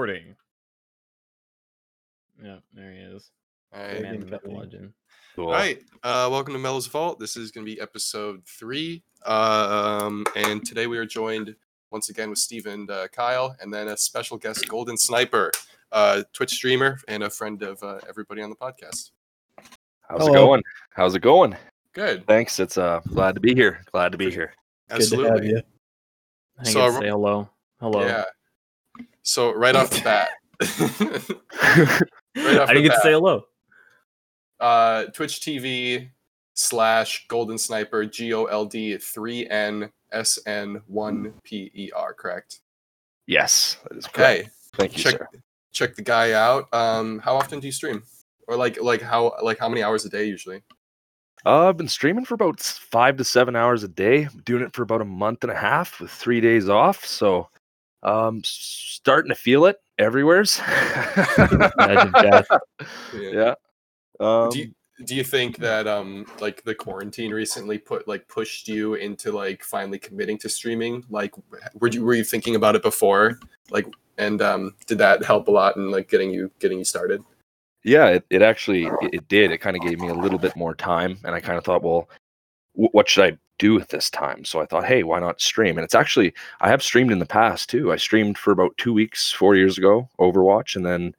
recording. Yeah, there he is. All right. Man, Megan myth, Kelly. legend. All right. Uh, welcome to Mellow's Vault. This is going to be episode three. Um, and today we are joined once again with Steve and uh, Kyle, and then a special guest, Golden Sniper, uh, Twitch streamer and a friend of uh, everybody on the podcast. How's it going? How's it going? Good. Thanks. It's uh glad to be here. Glad to be here. Absolutely. Good to have I So so say hello. Hello. Yeah. So right off the bat, right off I didn't get to say hello. uh, Twitch TV slash Golden Sniper G O L D three N S N one P E R. Correct. yes, that is correct. Okay. Thank you, check sir. check the guy out. Um, how often do you stream? Or like like how like how many hours a day usually? Uh, I've been streaming for about five to seven hours a day. doing it for about a month and a half with three days off. So, um, s- starting to feel it everywhere's. Imagine death. yeah. Um, Do you, do you think that um like the quarantine recently put like pushed you into like finally committing to streaming? Like were you were you thinking about it before? Like and um did that help a lot in like getting you getting you started? yeah it, it actually it, it did it kind of gave me a little bit more time and i kind of thought well w- what should i do with this time? So i thought hey why not stream? And it's actually i have streamed in the past too. I streamed for about two weeks four years ago overwatch and then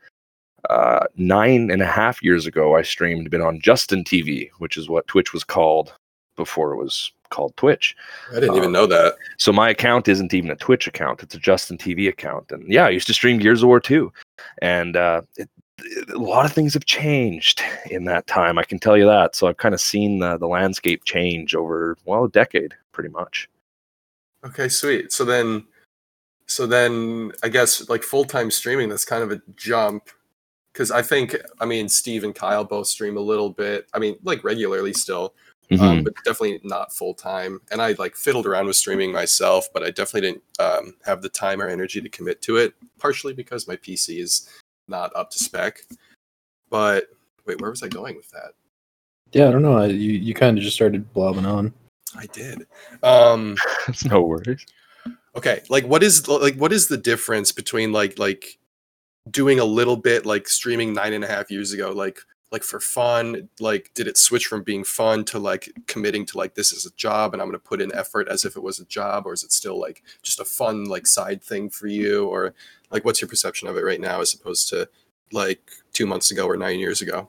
uh, nine and a half years ago i streamed been on justin tv which is what twitch was called before it was called twitch. I didn't even Um, know that. so my account isn't even a Twitch account; it's a Justin TV account. And yeah, I used to stream Gears of War 2, and uh, it- a lot of things have changed in that time. I can tell you that. So I've kind of seen the, the landscape change over well a decade, pretty much. Okay, sweet. So then so then I guess like full-time streaming that's kind of a jump cuz I think I mean Steve and Kyle both stream a little bit. I mean like regularly still. Mm-hmm. um, but definitely not full time. And I like fiddled around with streaming myself, but I definitely didn't um, have the time or energy to commit to it. Partially because my PC is not up to spec. But wait, where was I going with that? Yeah, I don't know. I, you you kind of just started blobbing on. I did. Um, That's no worries. okay, like what is like what is the difference between like like doing a little bit like streaming nine and a half years ago, like like for fun like did it switch from being fun to like committing to like this is a job and i'm going to put in effort as if it was a job or is it still like just a fun like side thing for you or like what's your perception of it right now as opposed to like two months ago or nine years ago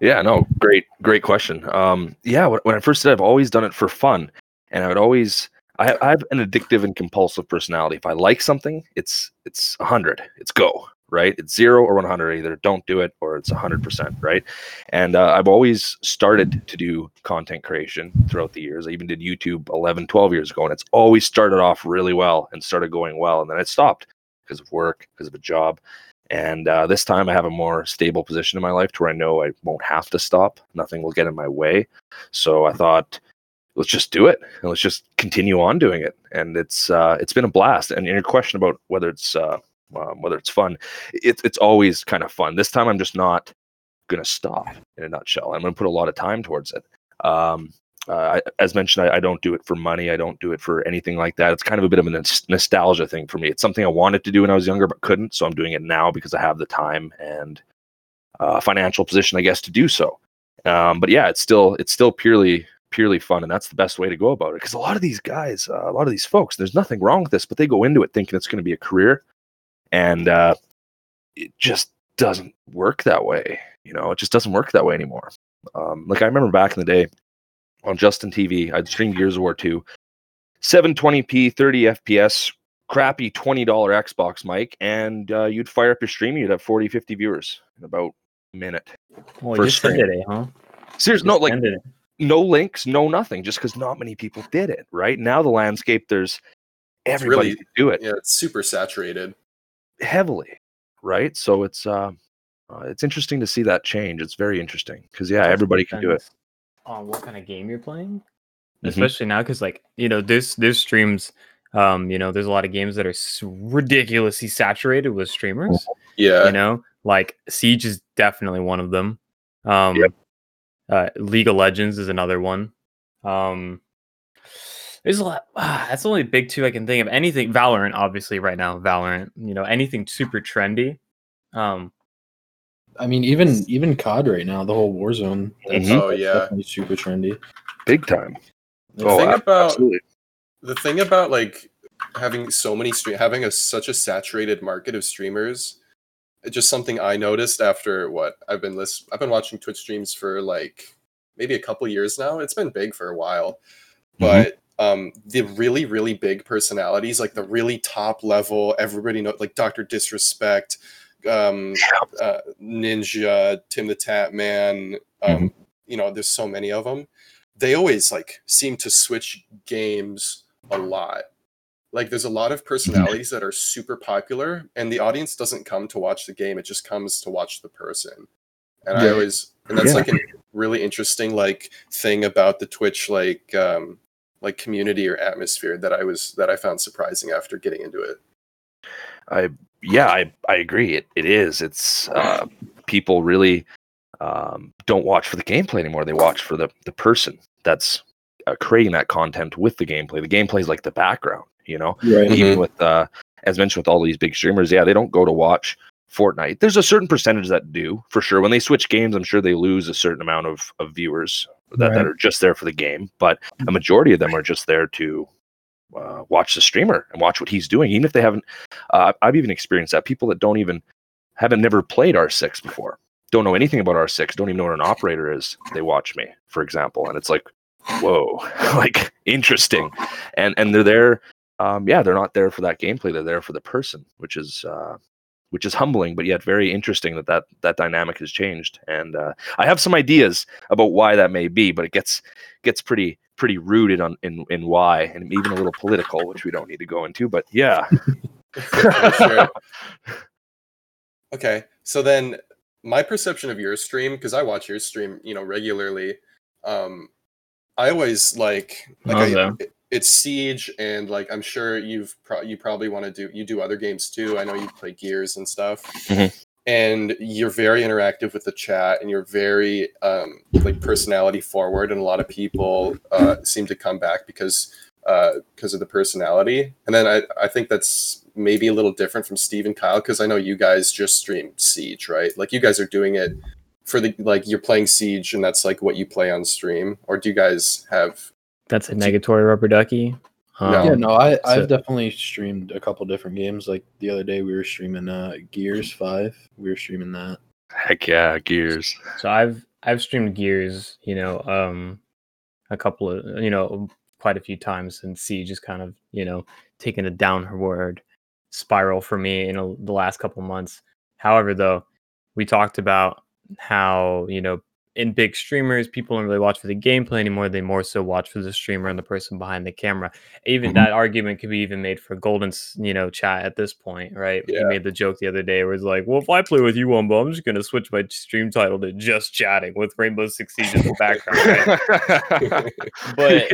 Yeah, no, great, great question. Um, yeah, when, I first did, I've always done it for fun, and I would always. I, I have an addictive and compulsive personality. If I like something, it's it's a hundred. It's go right. It's zero or one hundred. Either don't do it or it's a hundred percent right. And uh, I've always started to do content creation throughout the years. I even did YouTube 11, 12 years ago, and it's always started off really well and started going well, and then it stopped because of work, because of a job, and uh, this time I have a more stable position in my life to where I know I won't have to stop. Nothing will get in my way. So I thought, let's just do it and let's just continue on doing it. And it's uh, it's been a blast. And your question about whether it's uh, um, whether it's fun, it's it's always kind of fun. This time I'm just not gonna stop. In a nutshell, I'm gonna put a lot of time towards it. Um, uh, I, as mentioned, I, I don't do it for money. I don't do it for anything like that. It's kind of a bit of a nostalgia thing for me. It's something I wanted to do when I was younger, but couldn't. So I'm doing it now because I have the time and uh, financial position, I guess, to do so. Um, but yeah, it's still it's still purely purely fun, and that's the best way to go about it. Because a lot of these guys, uh, a lot of these folks, there's nothing wrong with this, but they go into it thinking it's going to be a career, and uh, it just doesn't work that way. You know, it just doesn't work that way anymore. Um, like I remember back in the day on Justin TV, I'd stream Gears of War 2, 720p, 30 FPS, crappy $20 Xbox mic, and uh, you'd fire up your stream, you'd have 40, 50 viewers in about a minute. Well, First you just ended it, huh? Seriously, no, like ended no links, no nothing, just because not many people did it. Right now, the landscape, there's everybody really- can do it yeah it's super saturated heavily, right? So it's uh, uh, it's interesting to see that change. It's very interesting because yeah, everybody can do it. On what kind of game you're playing, Mhm. especially now, because like you know, there's there's streams. Um, you know, there's a lot of games that are ridiculously saturated with streamers. yeah you know, like Siege is definitely one of them. Um, Yep. uh, League of Legends is another one. Um, There's a lot. Ah, that's the only big two I can think of. Anything Valorant, obviously, right now. Valorant, you know, anything super trendy. Um, I mean, even even COD right now, the whole Warzone. That's, Mhm. Oh, yeah. definitely super trendy. Big time. The Oh, thing about absolutely. the thing about like having so many stream having a such a saturated market of streamers it's just something i noticed after what i've been list i've been watching twitch streams for like maybe a couple years now it's been big for a while but um the really really big personalities like the really top level everybody know like dr disrespect um uh, ninja Tim the Tatman um you know there's so many of them they always like seem to switch games a lot. Like there's a lot of personalities that are super popular and the audience doesn't come to watch the game it just comes to watch the person. And i always and that's Yeah. like a really interesting like thing about the twitch like um like community or atmosphere that i was that i found surprising after getting into it I yeah, I I agree. It it is. It's uh, people really um, don't watch for the gameplay anymore. They watch for the the person that's uh, creating that content with the gameplay. The gameplay is like the background, you know. Right. Even with uh, as mentioned with all these big streamers, yeah, they don't go to watch Fortnite. There's a certain percentage that do for sure. When they switch games, I'm sure they lose a certain amount of of viewers that, that are just there for the game. But a majority of them are just there to uh, watch the streamer and watch what he's doing, even if they haven't. Uh, I've even experienced that people that don't even haven't never played R6 before, don't know anything about R6, don't even know what an operator is. They watch me, for example, and it's like, whoa, like interesting, and and they're there. Um, yeah, they're not there for that gameplay. They're there for the person, which is uh, which is humbling, but yet very interesting that that, that dynamic has changed. And uh, I have some ideas about why that may be, but it gets gets pretty pretty rooted on in, in why, and even a little political, which we don't need to go into. But yeah, Okay, so then my perception of your stream, because I watch your stream, you know, regularly. Um, I always like like Oh, I, yeah. it- it's Siege, and like I'm sure you've pro- you probably want to do you do other games too. I know you play Gears and stuff, Mhm. and you're very interactive with the chat, and you're very um, like personality forward, and a lot of people uh, seem to come back because because of the personality. And then I, I think that's maybe a little different from Steve and Kyle because I know you guys just stream Siege, right? Like you guys are doing it for the like you're playing Siege and that's like what you play on stream, or do you guys have? That's a negatory rubber ducky. Um, No. Yeah, no, I, so- I've definitely streamed a couple different games. Like the other day, we were streaming uh, Gears Five. We were streaming that. heck yeah, Gears. So I've I've streamed Gears, you know, um, a couple of you know quite a few times, and Siege is kind of you know taking a downward spiral for me in a, the last couple months. However, though, we talked about how you know in big streamers, people don't really watch for the gameplay anymore. They more so watch for the streamer and the person behind the camera. Even Mhm. that argument could be even made for Golden's, you know, chat at this point, right? He made the joke the other day where it's like, well, if I play with you, Wumbo, I'm just gonna switch my stream title to just chatting with Rainbow Six Siege in the background. But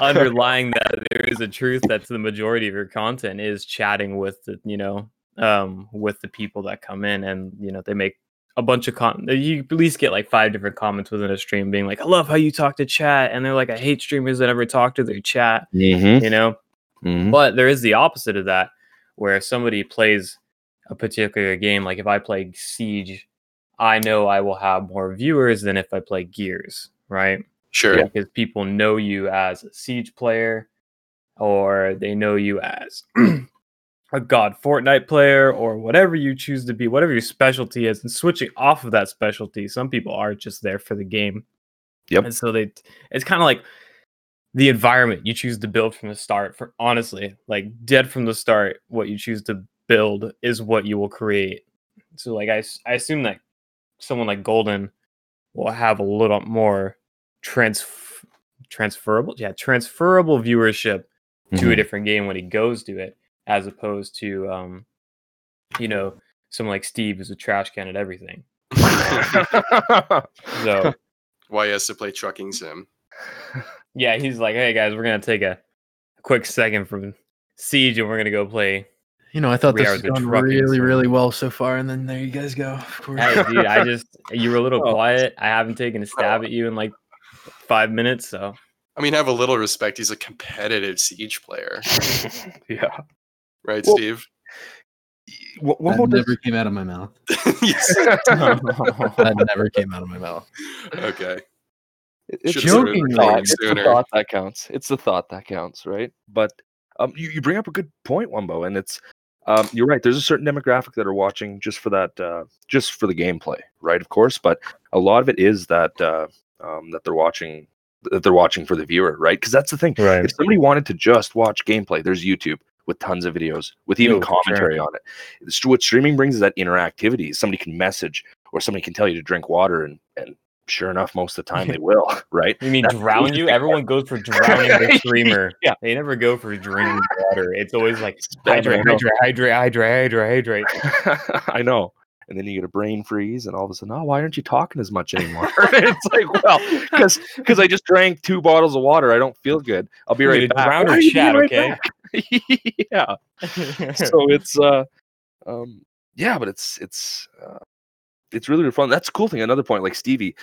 underlying that, there is a truth that's the majority of your content is chatting with the, you know, um, with the people that come in, and you know, they make a bunch of con. You at least get like five different comments within a stream, being like, "I love how you talk to chat," and they're like, "I hate streamers that ever talk to their chat," Mhm, you know. mhm. But there is the opposite of that, where somebody plays a particular game, like if I play Siege, I know I will have more viewers than if I play Gears, right? Sure. Because people know you as a Siege player, or they know you as a God Fortnite player, or whatever you choose to be, whatever your specialty is. And switching off of that specialty, some people are just there for the game. Yep. And so they, it's kind of like the environment you choose to build from the start for honestly like dead from the start what you choose to build is what you will create so like I I assume that someone like golden will have a little more trans transferable yeah transferable viewership to a Mhm. different game when he goes to it as opposed to um you know someone like steve is a trash can at everything so Why he has to play trucking sim? Yeah, he's like, hey guys, we're gonna take a quick second from Siege and we're gonna go play. You know, I thought Three this was going really, so- really well so far, and then there you guys go. Of course. Hey, dude, I just you were a little Oh. quiet. I haven't taken a stab at you in like five minutes, so I mean, have a little respect. He's a competitive Siege player, yeah. Right, Well- Steve? What, That what never came out of my mouth. yes. That never came out of my mouth. Okay. it's Should've the thought, it's the thought that counts. It's the thought that counts, right? But um, you, you bring up a good point, Wumbo, and it's um, you're right. There's a certain demographic that are watching just for that, uh, just for the gameplay, right? Of course, but a lot of it is that uh, um, that they're watching that they're watching for the viewer, right? Because that's the thing. Right. If somebody wanted to just watch gameplay, there's YouTube with tons of videos with even Oh, for sure. commentary on it. What streaming brings is that interactivity. Somebody can message or somebody can tell you to drink water, and and sure enough, most of the time they will, right? You mean That's drown you? Everyone goes for drowning the streamer. Yeah. They never go for drinking water. It's always like I hydrate, know. hydrate, hydrate, hydrate, hydrate, hydrate. I know. And then you get a brain freeze, and all of a sudden, oh, why aren't you talking as much anymore? it's like, well, because because I just drank two bottles of water. I don't feel good. I'll be right back. drown or chat, okay? back? yeah. So it's uh, um, yeah, but it's it's uh, it's really fun. That's a cool thing. Another point, like Stevie,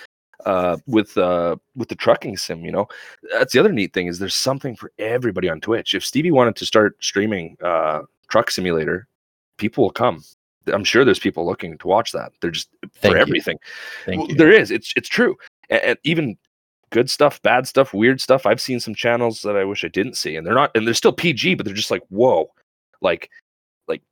uh, with uh with the trucking sim, you know, that's the other neat thing is there's something for everybody on Twitch. If Stevie wanted to start streaming uh truck simulator, people will come. I'm sure there's people looking to watch that. They're just Thank for you. everything. Thank Well, you. There is. It's it's true. And, and even good stuff, bad stuff, weird stuff. I've seen some channels that I wish I didn't see, and they're not, and they're still PG, but they're just like, whoa, like, like,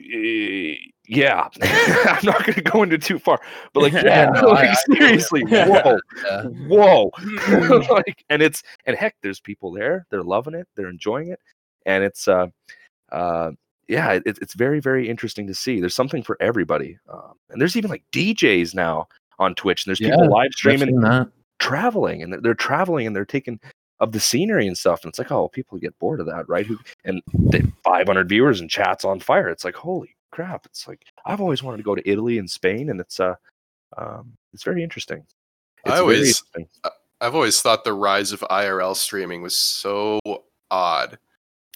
eh, yeah. I'm not going to go into too far, but like, yeah, no, like, I- seriously, Yeah. whoa, Yeah. whoa, like, and it's and heck, there's people there, they're loving it, they're enjoying it, and it's uh, uh, yeah, it, it's very very interesting to see. There's something for everybody, um, and there's even like DJs now on Twitch, and there's Yeah, people live streaming that. Traveling, and they're, they're traveling and they're taking of the scenery and stuff, and it's like, oh, people get bored of that, right? Who and they, 500 viewers and chats on fire. It's like, holy crap! It's like I've always wanted to go to Italy and Spain, and it's uh, um, it's very interesting. I It's very always- interesting. I've always thought the rise of IRL streaming was so odd.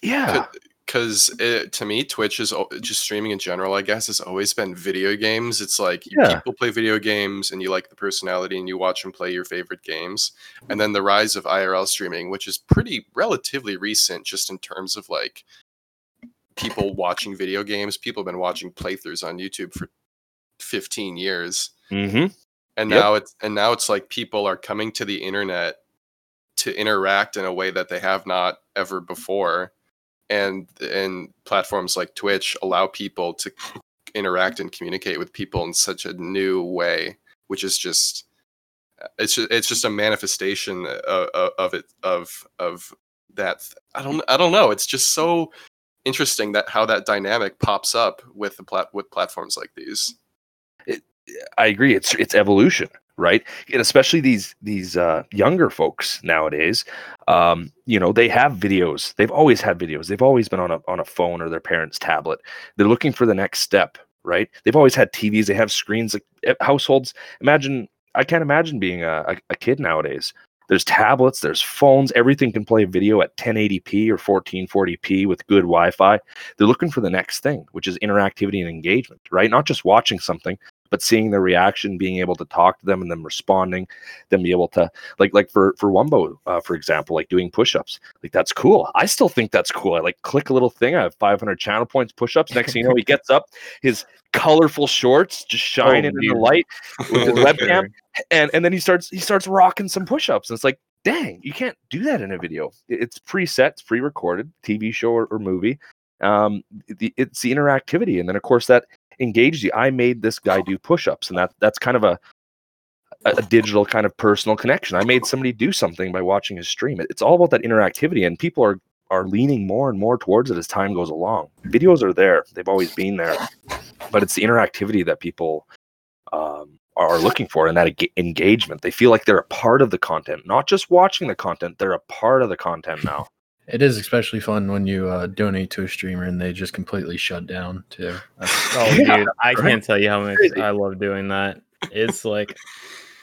yeah. Because to me twitch is just streaming in general i guess has always been video games it's like Yeah. people play video games and you like the personality and you watch them play your favorite games and then the rise of irl streaming which is pretty relatively recent just in terms of like people watching video games people have been watching playthroughs on youtube for 15 years Mm-hmm. and Yep. now it's and now it's like people are coming to the internet to interact in a way that they have not ever before and and platforms like twitch allow people to interact and communicate with people in such a new way which is just it's just, it's just a manifestation of, of it of of that i don't i don't know. It's just so interesting that how that dynamic pops up with the plat with platforms like these. I agree. It's it's evolution, right? And especially these these uh, younger folks nowadays. Um, you know, they have videos. They've always had videos. They've always been on a on a phone or their parents' tablet. They're looking for the next step, right? They've always had TVs. They have screens. Like eh, households. Imagine. I can't imagine being a, a, a kid nowadays. There's tablets. There's phones. Everything can play video at 1080p or 1440p with good Wi-Fi. They're looking for the next thing, which is interactivity and engagement, right? Not just watching something, but seeing their reaction, being able to talk to them, and them responding, then be able to like like for for Wumbo, uh, for example, like doing push-ups, like that's cool. I still think that's cool. I like click a little thing. I have 500 channel points push-ups. Next thing you know, he gets up, his colorful shorts just shining in the light with his webcam, and and then he starts he starts rocking some push-ups. And it's like, dang, you can't do that in a video. It's preset, it's pre-recorded, TV show or, or movie. Um, the, it's the interactivity, and then of course that engages you. I made this guy do push-ups, and that that's kind of a a, digital kind of personal connection. I made somebody do something by watching his stream. It- It's all about that interactivity, and people are are leaning more and more towards it as time goes along. Videos are there; they've always been there, but it's the interactivity that people um, are looking for, and that eng- engagement. They feel like they're a part of the content, not just watching the content. They're a part of the content now. It is especially fun when you uh, donate to a streamer and they just completely shut down too. That's- Oh, Yeah, dude, I right? can't tell you how much I love doing that. It's like,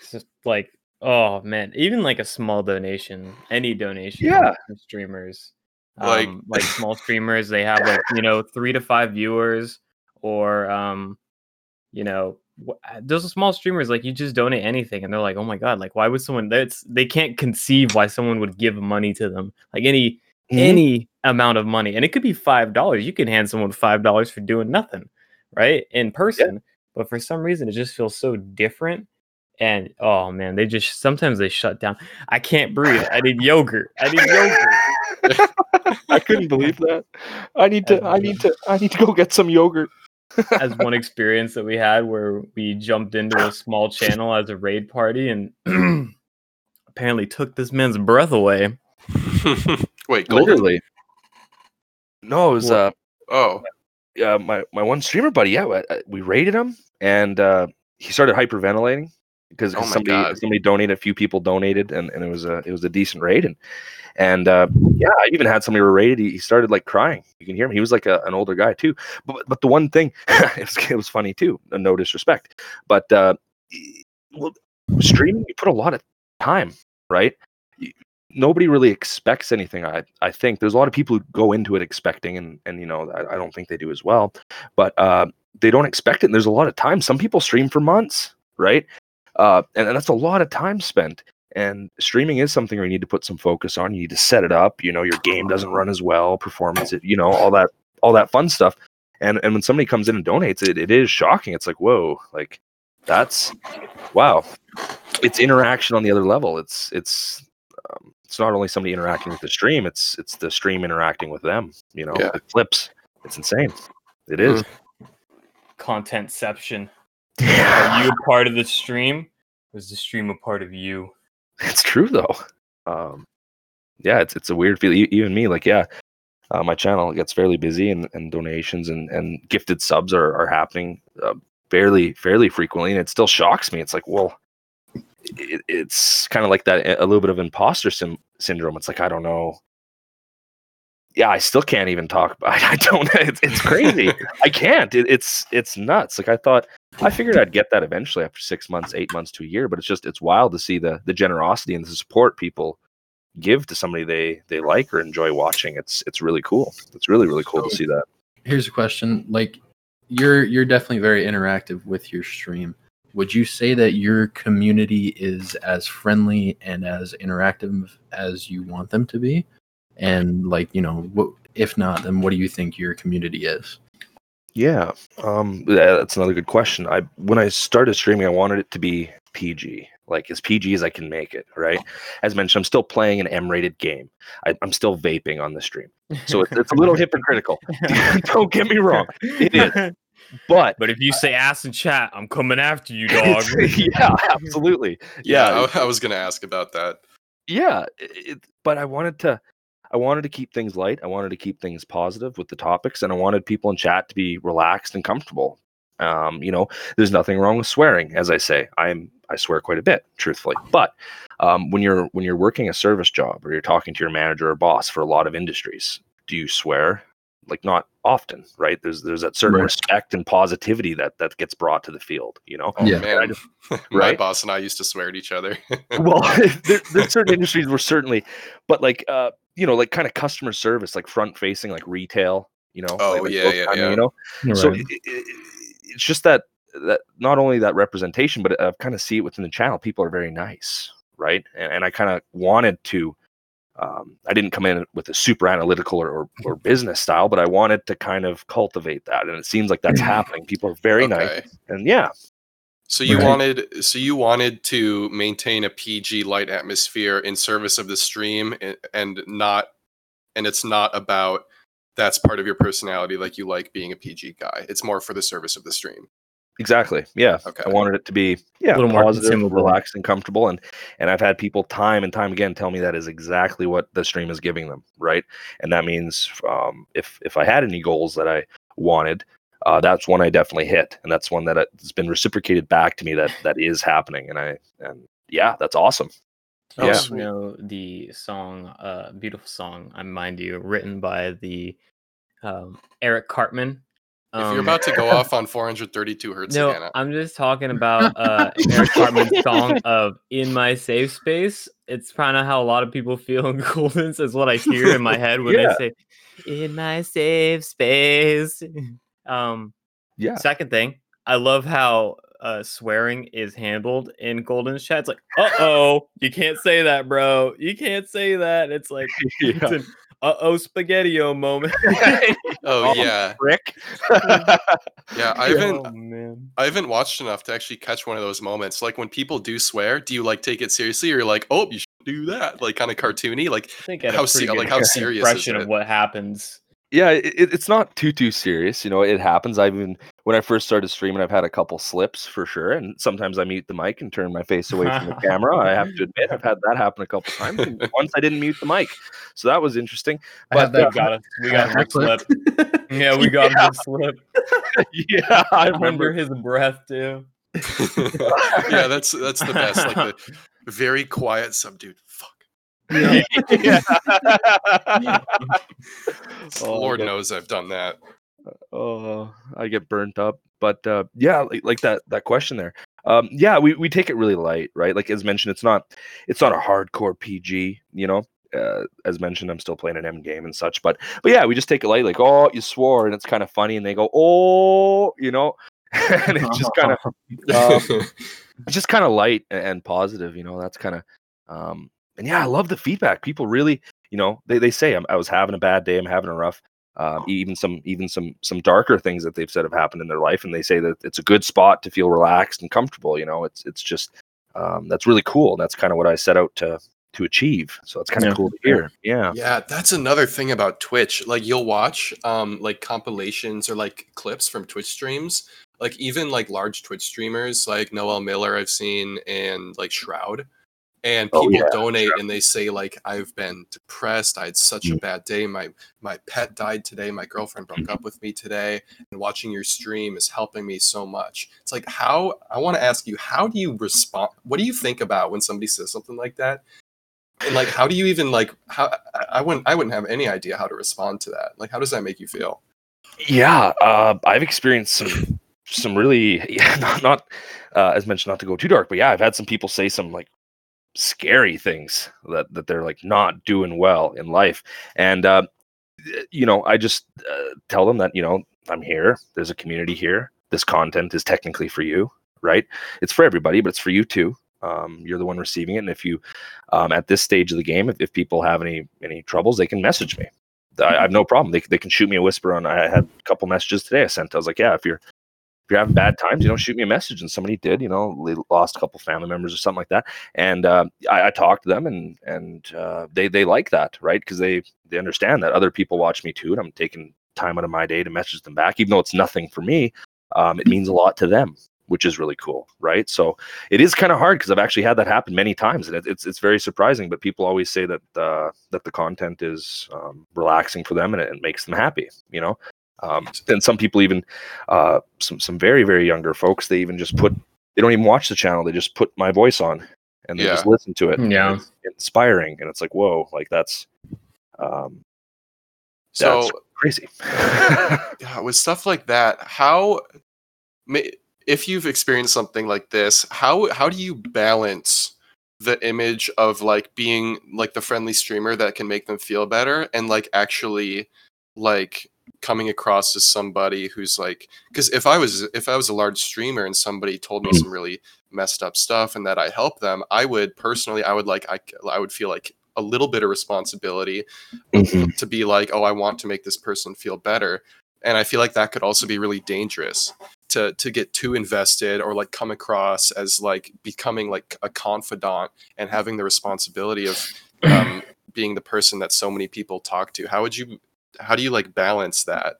it's just like, oh man, even like a small donation, any donation, Yeah. from streamers, Like- um, like small streamers, they have like you know three to five viewers, or um, you know those small streamers like you just donate anything and they're like oh my god like why would someone that's they can't conceive why someone would give money to them like any Mhm. any amount of money and it could be five dollars you can hand someone five dollars for doing nothing right in person but for some reason it just feels so different and oh man they just sometimes they shut down i can't breathe i need yogurt i need yogurt I couldn't believe that. I need to. I need to. I need to go get some yogurt. as one experience that we had where we jumped into a small channel as a raid party and apparently took this man's breath away. Wait, Golden? Literally. No, it was uh, Oh, uh my my one streamer buddy. Yeah, I- I- we raided him, and uh, he started hyperventilating because Oh somebody God. somebody donated. A few people donated, and, and it was a it was a decent raid. And and uh, yeah, I even had somebody were raided. He, he started like crying. You can hear him. He was like a, an older guy too. But but the one thing, it, was, it was funny too. No disrespect, but uh, well, streaming you put a lot of time, right? Nobody really expects anything. I I think there's a lot of people who go into it expecting, and and you know I, I don't think they do as well. But uh, they don't expect it. And there's a lot of time. Some people stream for months, right? Uh, and, and that's a lot of time spent. And streaming is something where you need to put some focus on. You need to set it up. You know, your game doesn't run as well, performance, you know, all that, all that fun stuff. And and when somebody comes in and donates, it, it is shocking. It's like, whoa, like that's wow. It's interaction on the other level. It's it's um, it's not only somebody interacting with the stream. It's it's the stream interacting with them. You know, Yeah. it flips. It's insane. It is. Contentception. Are you a part of the stream? Or is the stream a part of you? It's true though. Um, yeah, it's it's a weird feeling. Even me, like, yeah, uh, my channel gets fairly busy, and, and donations and, and gifted subs are are happening uh, fairly fairly frequently, and it still shocks me. It's like, well, it, it's kind of like that a little bit of imposter sim- syndrome. It's like I don't know. Yeah, I still can't even talk. About, I don't. It's, it's crazy. I can't. It, it's it's nuts. Like I thought. I figured I'd get that eventually after six months, eight months to a year. But it's just it's wild to see the the generosity and the support people give to somebody they they like or enjoy watching. It's it's really cool. It's really really cool to see that. Here's a question: like, you're you're definitely very interactive with your stream. Would you say that your community is as friendly and as interactive as you want them to be? And like, you know, what, if not, then what do you think your community is? Yeah, um, that's another good question. I when I started streaming, I wanted it to be PG, like as PG as I can make it. Right, as mentioned, I'm still playing an M-rated game. I, I'm still vaping on the stream, so it's, it's a little hypocritical. Don't get me wrong, it is. But But if you say ass in chat, I'm coming after you, dog. yeah, absolutely. yeah. Yeah, I, I was gonna ask about that. yeah it, but i wanted to i wanted to keep things light i wanted to keep things positive with the topics and i wanted people in chat to be relaxed and comfortable um, you know there's nothing wrong with swearing as i say i'm i swear quite a bit truthfully but um, when you're when you're working a service job or you're talking to your manager or boss for a lot of industries do you swear like not often right there's there's that certain Right. respect and positivity that that gets brought to the field you know Oh Yeah. man, I just- my right? boss and I used to swear at each other. well there, there's certain industries where certainly but like uh you know like kind of customer service like front facing like retail you know Oh, like, like yeah, those yeah, kind of, yeah. you know so Right. it, it, it's just that that not only that representation but i kind of see it within the channel people are very nice right and, and i kind of wanted to um, i didn't come in with a super analytical or, or, or business style but i wanted to kind of cultivate that and it seems like that's happening people are very nice and yeah So you Right. wanted so you wanted to maintain a PG light atmosphere in service of the stream and, and not and it's not about that's part of your personality like you like being a PG guy. It's more for the service of the stream. Exactly. Yeah. Okay. I wanted it to be yeah, little more positive, consumable. relaxed, and comfortable. And and I've had people time and time again tell me that is exactly what the stream is giving them, right? And that means um, if if I had any goals that I wanted, uh, that's one I definitely hit, and that's one that has been reciprocated back to me that that is happening. And I and yeah, that's awesome. Oh, You Yeah. sweet. know the song, uh, beautiful song, I mind you, written by the um, Eric Cartman. If you're Um, about to go off on 432 hertz no, again, I- I'm just talking about uh, Eric Cartman's song of "In My Safe Space." It's kind of how a lot of people feel in Goldens. Is what I hear in my head when Yeah. they say "In my safe space." Um, Yeah. Second thing, I love how uh, swearing is handled in Golden's chat. It's like, uh oh, you can't say that, bro. You can't say that. It's like it's an uh oh spaghetti-o moment. Oh yeah, Rick. yeah. I haven't oh man. I haven't watched enough to actually catch one of those moments. Like when people do swear, do you like take it seriously, or you're like, oh, you should do that, like kind of cartoony, like I think I How a se- pretty like, how serious is impression it? of what happens. yeah, it, it's not too too serious. You know, it happens. I've been when I first started streaming, I've had a couple slips for sure, and sometimes I mute the mic and turn my face away from the camera. I have to admit, I've had that happen a couple times. And once I didn't mute the mic, so that was interesting. I But, We got a we got have a big slip. Yeah, we got a big slip. yeah, I Under remember. his breath too. yeah, that's that's the best. Like the very quiet, subdued. Fuck. Yeah. yeah. Lord get- knows I've done that. Oh i get burnt up but uh yeah like, like that that question there. Um yeah we, we take it really light right? Like as mentioned it's not it's not a hardcore pg you know? Uh, as mentioned i'm still playing an m game and such but but yeah we just take it light like oh you swore and it's kind of funny and they go oh you know? And it's just kind of um, it's just kind of light and positive you know? That's kind of um and yeah i love the feedback. People really you know they, they say I'm, i was having a bad day i'm having a rough um, even some even some some darker things that they've said have happened in their life and they say that it's a good spot to feel relaxed and comfortable you know it's it's just um, that's really cool that's kind of what i set out to to achieve so it's kind of Yeah. cool to hear yeah Yeah, that's another thing about Twitch. Like you'll watch um like compilations or like clips from Twitch streams. Like even like large Twitch streamers like Noel Miller I've seen and like Shroud. And Oh, people yeah, donate and they say like I've been depressed. I had such Mm. a bad day. My my pet died today. My girlfriend broke Mm-hmm. up with me today. And watching your stream is helping me so much. It's like how I want to ask you, how do you respond? What do you think about when somebody says something like that? and like how do you even like how I- i wouldn't i wouldn't have any idea how to respond to that like how does that make you feel yeah uh, i've experienced some some really yeah not, not uh, as mentioned not to go too dark but yeah i've had some people say some like scary things that that they're like not doing well in life. And uh, you know i just uh, tell them that you know i'm here. There's a community here. This content is technically for you right? It's for everybody but it's for you too. Um, you're the one receiving it and if you um, at this stage of the game if, if people have any any troubles they can message me. I, I have no problem. They, they can shoot me a whisper on i had a couple messages today i sent. I was like yeah if you're you're having bad times you know shoot me a message. And somebody did you know they lost a couple family members or something like that. And uh, I, I talked to them and and uh, they they like that right? Because they they understand that other people watch me too and i'm taking time out of my day to message them back even though it's nothing for me. Um, it means a lot to them which is really cool right? So it is kind of hard because i've actually had that happen many times and it, it's it's very surprising but people always say that uh, that the content is um, relaxing for them and it, it makes them happy you know um, and some people even uh, some some very very younger folks they even just put they don't even watch the channel they just put my voice on and they just listen to it. And Yeah. it's inspiring and it's like whoa like that's um so that's crazy. Yeah, with stuff like that how ma- if you've experienced something like this how how do you balance the image of like being like the friendly streamer that can make them feel better and like actually like coming across as somebody who's like because if i was if i was a large streamer and somebody told me Mhm. some really messed up stuff and that i help them i would personally i would like i, I would feel like a little bit of responsibility Mhm. to be like oh i want to make this person feel better and i feel like that could also be really dangerous to to get too invested or like come across as like becoming like a confidant and having the responsibility of um, being the person that so many people talk to how would you how do you like balance that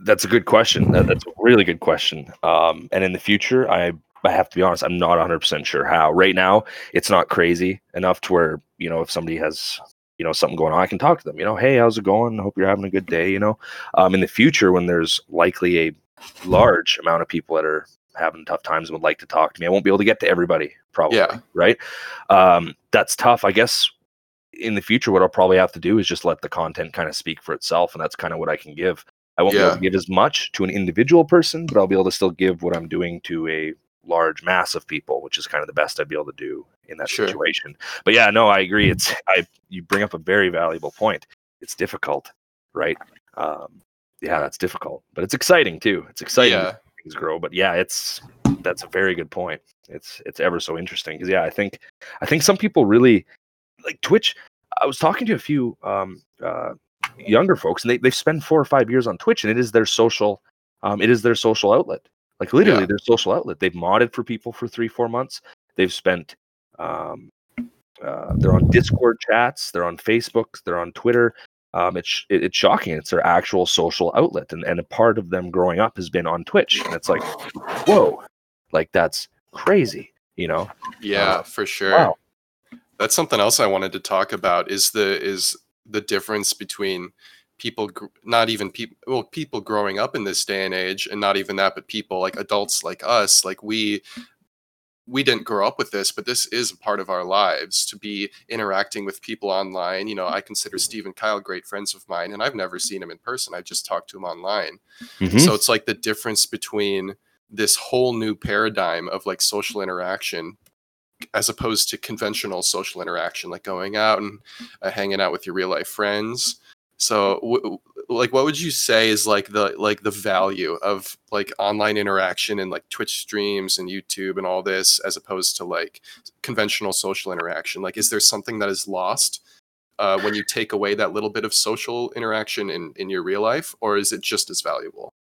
That's a good question. That, that's a really good question. Um, and in the future, I I have to be honest, I'm not 100 percent sure how. Right now, it's not crazy enough to where you know if somebody has you know something going on, I can talk to them. You know, hey, how's it going? Hope you're having a good day. You know, um, in the future, when there's likely a large amount of people that are having tough times and would like to talk to me, I won't be able to get to everybody. Probably, Yeah. right? Um, that's tough. I guess in the future, what I'll probably have to do is just let the content kind of speak for itself, and that's kind of what I can give. I won't be able to give as much to an individual person, but I'll be able to still give what I'm doing to a large mass of people, which is kind of the best I'd be able to do in that Sure. situation. But yeah, no, I agree. It's I you bring up a very valuable point. It's difficult, right? Um, yeah, that's difficult, but it's exciting too. It's exciting yeah things grow. But yeah, it's that's a very good point. It's it's ever so interesting because yeah, I think I think some people really like Twitch. I was talking to a few um, uh, younger folks, and they they spend four or five years on Twitch, and it is their social um, it is their social outlet. Like literally Yeah. their social outlet. They've modded for people for three four months. They've spent um, uh, they're on Discord chats, they're on Facebook, they're on Twitter. Um, it's it, it's shocking. It's their actual social outlet, and and a part of them growing up has been on Twitch, and it's like, whoa, like that's crazy, you know? Yeah, Uh, for sure. wow. That's something else I wanted to talk about is the is the difference between people not even people well people growing up in this day and age and not even that but people like adults like us like we we didn't grow up with this but this is a part of our lives to be interacting with people online. You know i consider steve and kyle great friends of mine and i've never seen him in person. I just talked to him online. Mhm. so it's like the difference between this whole new paradigm of like social interaction as opposed to conventional social interaction like going out and uh, hanging out with your real life friends. So w- like what would you say is like the like the value of like online interaction and like twitch streams and youtube and all this as opposed to like conventional social interaction? Like is there something that is lost uh, when you take away that little bit of social interaction in in your real life or is it just as valuable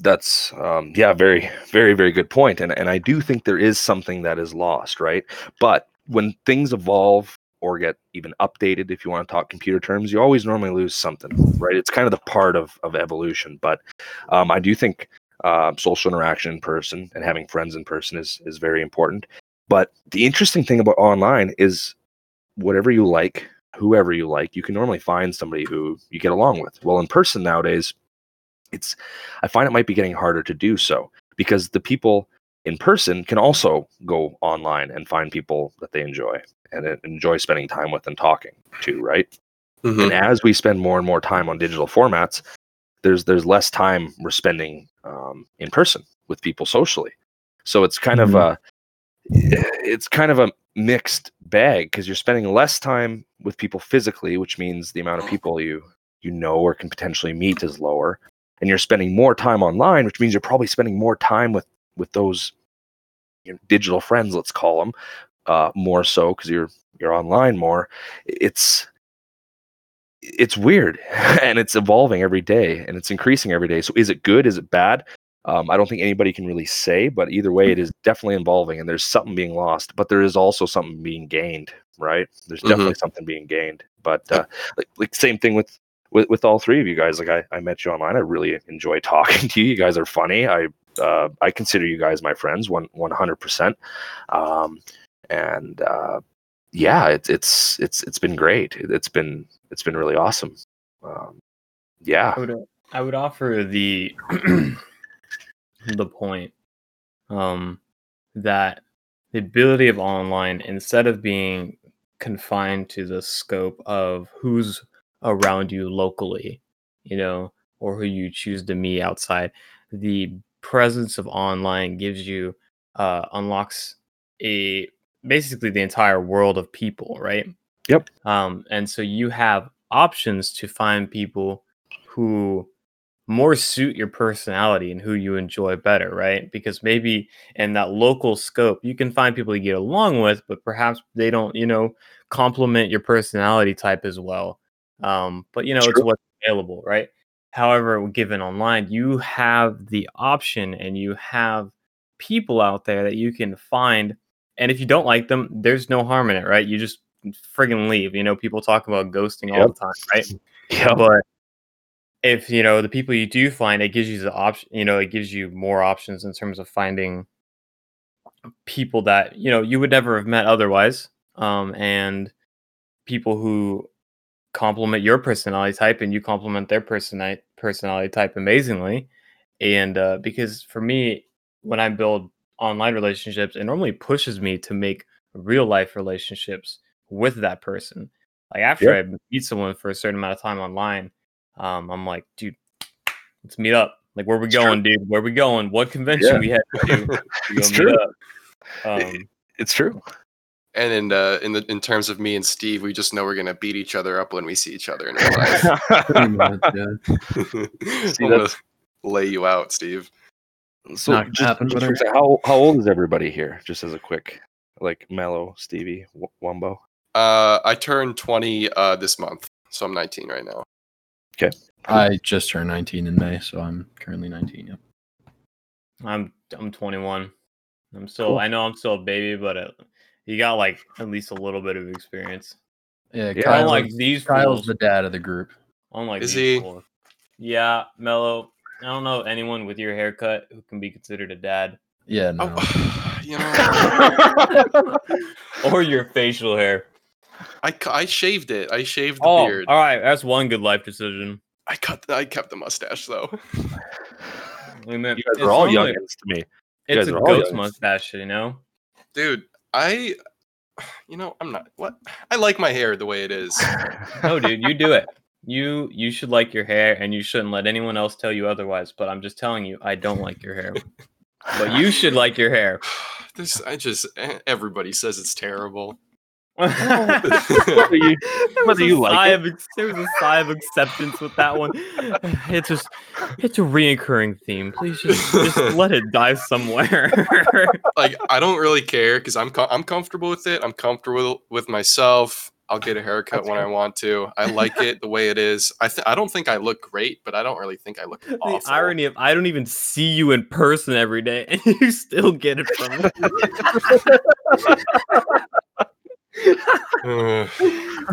That's um, yeah, very, very, very good. And and I do think there is something that is lost, right? But when things evolve or get even updated, if you want to talk computer terms, you always normally lose something, right? It's kind of the part of of evolution. But um, I do think uh, social interaction in person and having friends in person is is very important. But the interesting thing about online is whatever you like, whoever you like, you can normally find somebody who you get along with. Well, in person nowadays, it's I find it might be getting harder to do so because the people in person can also go online and find people that they enjoy and enjoy spending time with and talking to, right? And as we spend more and more time on digital formats, there's there's less time we're spending um, in person with people socially. So it's kind of a it's kind of a mixed bag because you're spending less time with people physically, which means the amount of people you you know or can potentially meet is lower, and you're spending more time online, which means you're probably spending more time with with those you know, digital friends, let's call them, uh, more so because you're you're online more. It's it's weird and it's evolving every day and it's increasing every day. So is it good? Is it bad? Um, I don't think anybody can really say, but either way, it is definitely evolving and there's something being lost, but there is also something being gained, right? There's Mhm. definitely something being gained. But uh, like, like same thing with, with with all three of you guys. Like I, I met you online. I really enjoy talking to you. You guys are funny. I uh, I consider you guys my friends one one hundred percent. Um, and uh, yeah, it's it's it's it's been great. It, it's been it's been really awesome. Um, yeah. I would I would offer the the point um, that the ability of online instead of being confined to the scope of who's around you locally, you know, or who you choose to meet outside, the presence of online gives you uh, unlocks a basically the entire world of people, right? Yep. Um, and so you have options to find people who more suit your personality and who you enjoy better, right? Because maybe in that local scope, you can find people you get along with, but perhaps they don't, you know, complement your personality type as well. Um, but you know, it's what's available, right? However, given online, you have the option and you have people out there that you can find. And if you don't like them, there's no harm in it, right? You just friggin' leave. You know, people talk about ghosting all the time, right? Yeah. but if you know the people you do find it gives you the option you know it gives you more options in terms of finding people that you know you would never have met otherwise um and people who complement your personality type and you complement their personality personality type amazingly and uh because for me when i build online relationships it normally pushes me to make real life relationships with that person like after i meet someone for a certain amount of time online um, I'm like, dude, let's meet up. Like, where we It's true. going, dude? Where we going? What convention Yeah. we have to? We It's true. Um, It's true. And in uh, in the in terms of me and Steve, we just know we're gonna beat each other up when we see each other in real life. Pretty much, yeah. I'm gonna lay you out, Steve. So Not just, happen, just but for how how old is everybody here? Just as a quick, like Mellow, Stevie, W- Wumbo. Uh, I turned 20 uh this month, so I'm 19 right now. Okay. I just turned 19 in May, so I'm currently 19. Yep. I'm I'm 21. I'm still. Cool. I know I'm still a baby, but uh you got like at least a little bit of experience. Yeah, Yeah. Kyle's, Unlike these Kyle's fools. the dad of the group. Unlike Is these he? fools. Yeah, Mello. I don't know anyone with your haircut who can be considered a dad, Yeah, no. Oh, you know, or your facial hair. I, I shaved it. I shaved the Oh, beard. all right. That's one good life decision. I cut. The, I kept the mustache though. I mean, You guys it's are all normally- youngins to me. It's guys a are all ghost youngins. mustache, you know. Dude, I. You know, I'm not. What? I like my hair the way it is. No, dude, you do it. You you should like your hair, and you shouldn't let anyone else tell you otherwise. But I'm just telling you, I don't like your hair. But you should like your hair. This. I just. eh, Everybody says it's terrible. Whether you- There was whether a you like sigh it. of there was a sigh of acceptance with that one. It's just it's a reoccurring theme. Please just just let it die somewhere. like I don't really care because I'm com- I'm comfortable with it. I'm comfortable with myself. I'll get a haircut That's when I want to. I like it the way it is. I th- I don't think I look great, but I don't really think I look the awful. irony of I don't even see you in person every day, and you still get it from me. Ugh,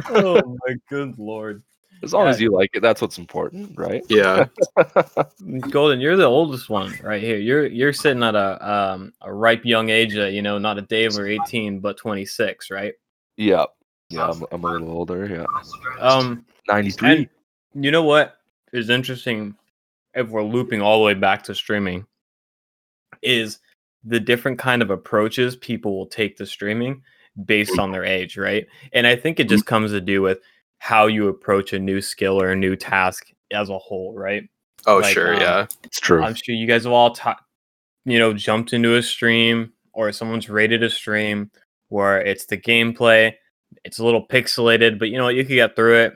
oh my good lord. As long as you like it, that's what's important, right? yeah, Golden, you're the oldest one right here. You're you're sitting at a um a ripe young age, uh, you know, not a Dave or 18, but 26, right? Yeah. Yeah, I'm, I'm a little older. Yeah. Um, 93. and you know what is interesting if we're looping all the way back to streaming is the different kind of approaches people will take to streaming based on their age, right? And I think it just comes to do with how you approach a new skill or a new task as a whole, right? oh Like, sure, um, yeah, it's true. I'm sure you guys have all, ta- you know, jumped into a stream or someone's rated a stream where it's the gameplay, it's a little pixelated, but you know what, you could get through it.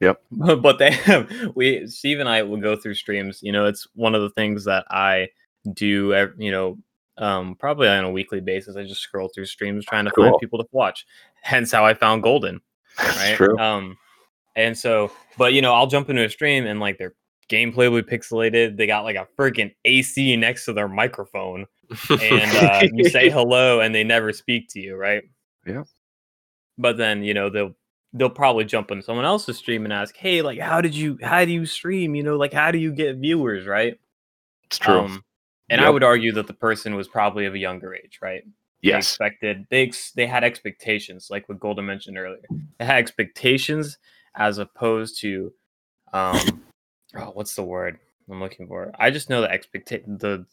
Yep. but they have, we, Steve and I will go through streams. You know, it's one of the things that I do, you know, um, probably on a weekly basis. I just scroll through streams trying to find people to watch. Hence how I found Golden right? true. Um, and so, but you know, I'll jump into a stream and like their gameplay will be pixelated. They got like a freaking AC next to their microphone, and uh, you say hello, and they never speak to you, right? Yeah. But then you know they'll they'll probably jump on someone else's stream and ask, "Hey, like, how did you how do you stream? You know, like, how do you get viewers, right?" It's true. Um, and I would argue that the person was probably of a younger age, right? They yes. expected they ex- they had expectations, like what Golden mentioned earlier. They had expectations as opposed to, um, oh, what's the word I'm looking for? I just know that expectation. The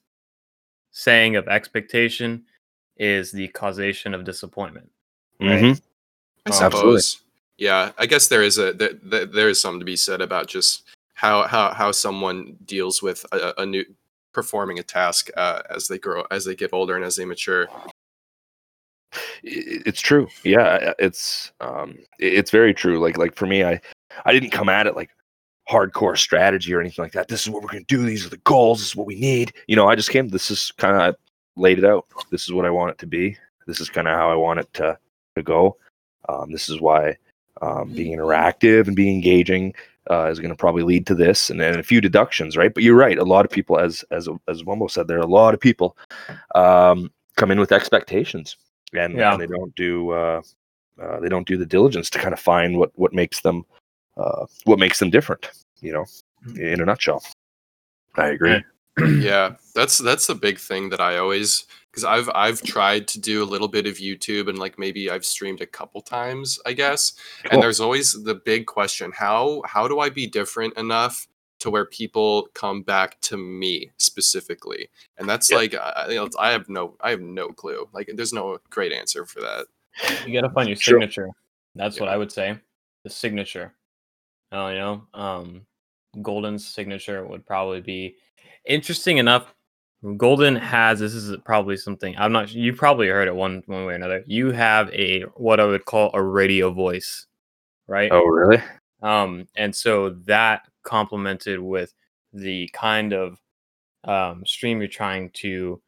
saying of expectation is the causation of disappointment. right? Mhm. I Oh, suppose. Yeah, I guess there is a there, there, there is something to be said about just how how how someone deals with a, a new performing a task uh, as they grow as they get older and as they mature. It's true. Yeah it's um it's very true. Like like for me i i didn't come at it like hardcore strategy or anything like that. This is what we're going to do. These are the goals. This is what we need. You know i just came this is kind of laid it out. This is what i want it to be. This is kind of how i want it to to go. Um, this is why um, being interactive and being engaging uh, is going to probably lead to this and then a few deductions right? But you're right a lot of people as as as Wumbo said there are a lot of people um, come in with expectations and, Yeah. and they don't do uh, uh, they don't do the diligence to kind of find what what makes them uh, what makes them different you know in a nutshell. I agree yeah, that's that's the big thing that I always because I've I've tried to do a little bit of YouTube and like maybe I've streamed a couple times, I guess. Cool. And there's always the big question: how how do I be different enough to where people come back to me specifically? And that's Yeah. like I, you know, I have no I have no clue. Like there's no great answer for that. You gotta find your Sure. signature. That's what I would say. The signature. Oh, you know, um, Golden's signature would probably be interesting enough. Golden has this is probably something I'm not. You probably heard it one one way or another. You have a what I would call a radio voice, right? oh really Um, and so that complemented with the kind of um, stream you're trying to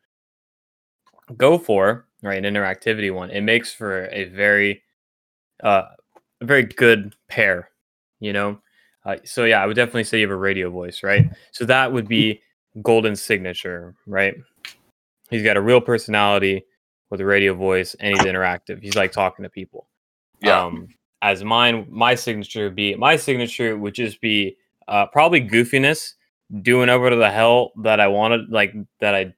go for, right, an interactivity one, it makes for a very, uh, a very good pair. You know, uh, so yeah, I would definitely say you have a radio voice, right? So that would be Golden's signature, right? He's got a real personality with a radio voice, and he's interactive. He's like talking to people. Yeah. Um, as mine, my signature would be my signature would just be uh, probably goofiness, doing over to the hell that I wanted, like that I.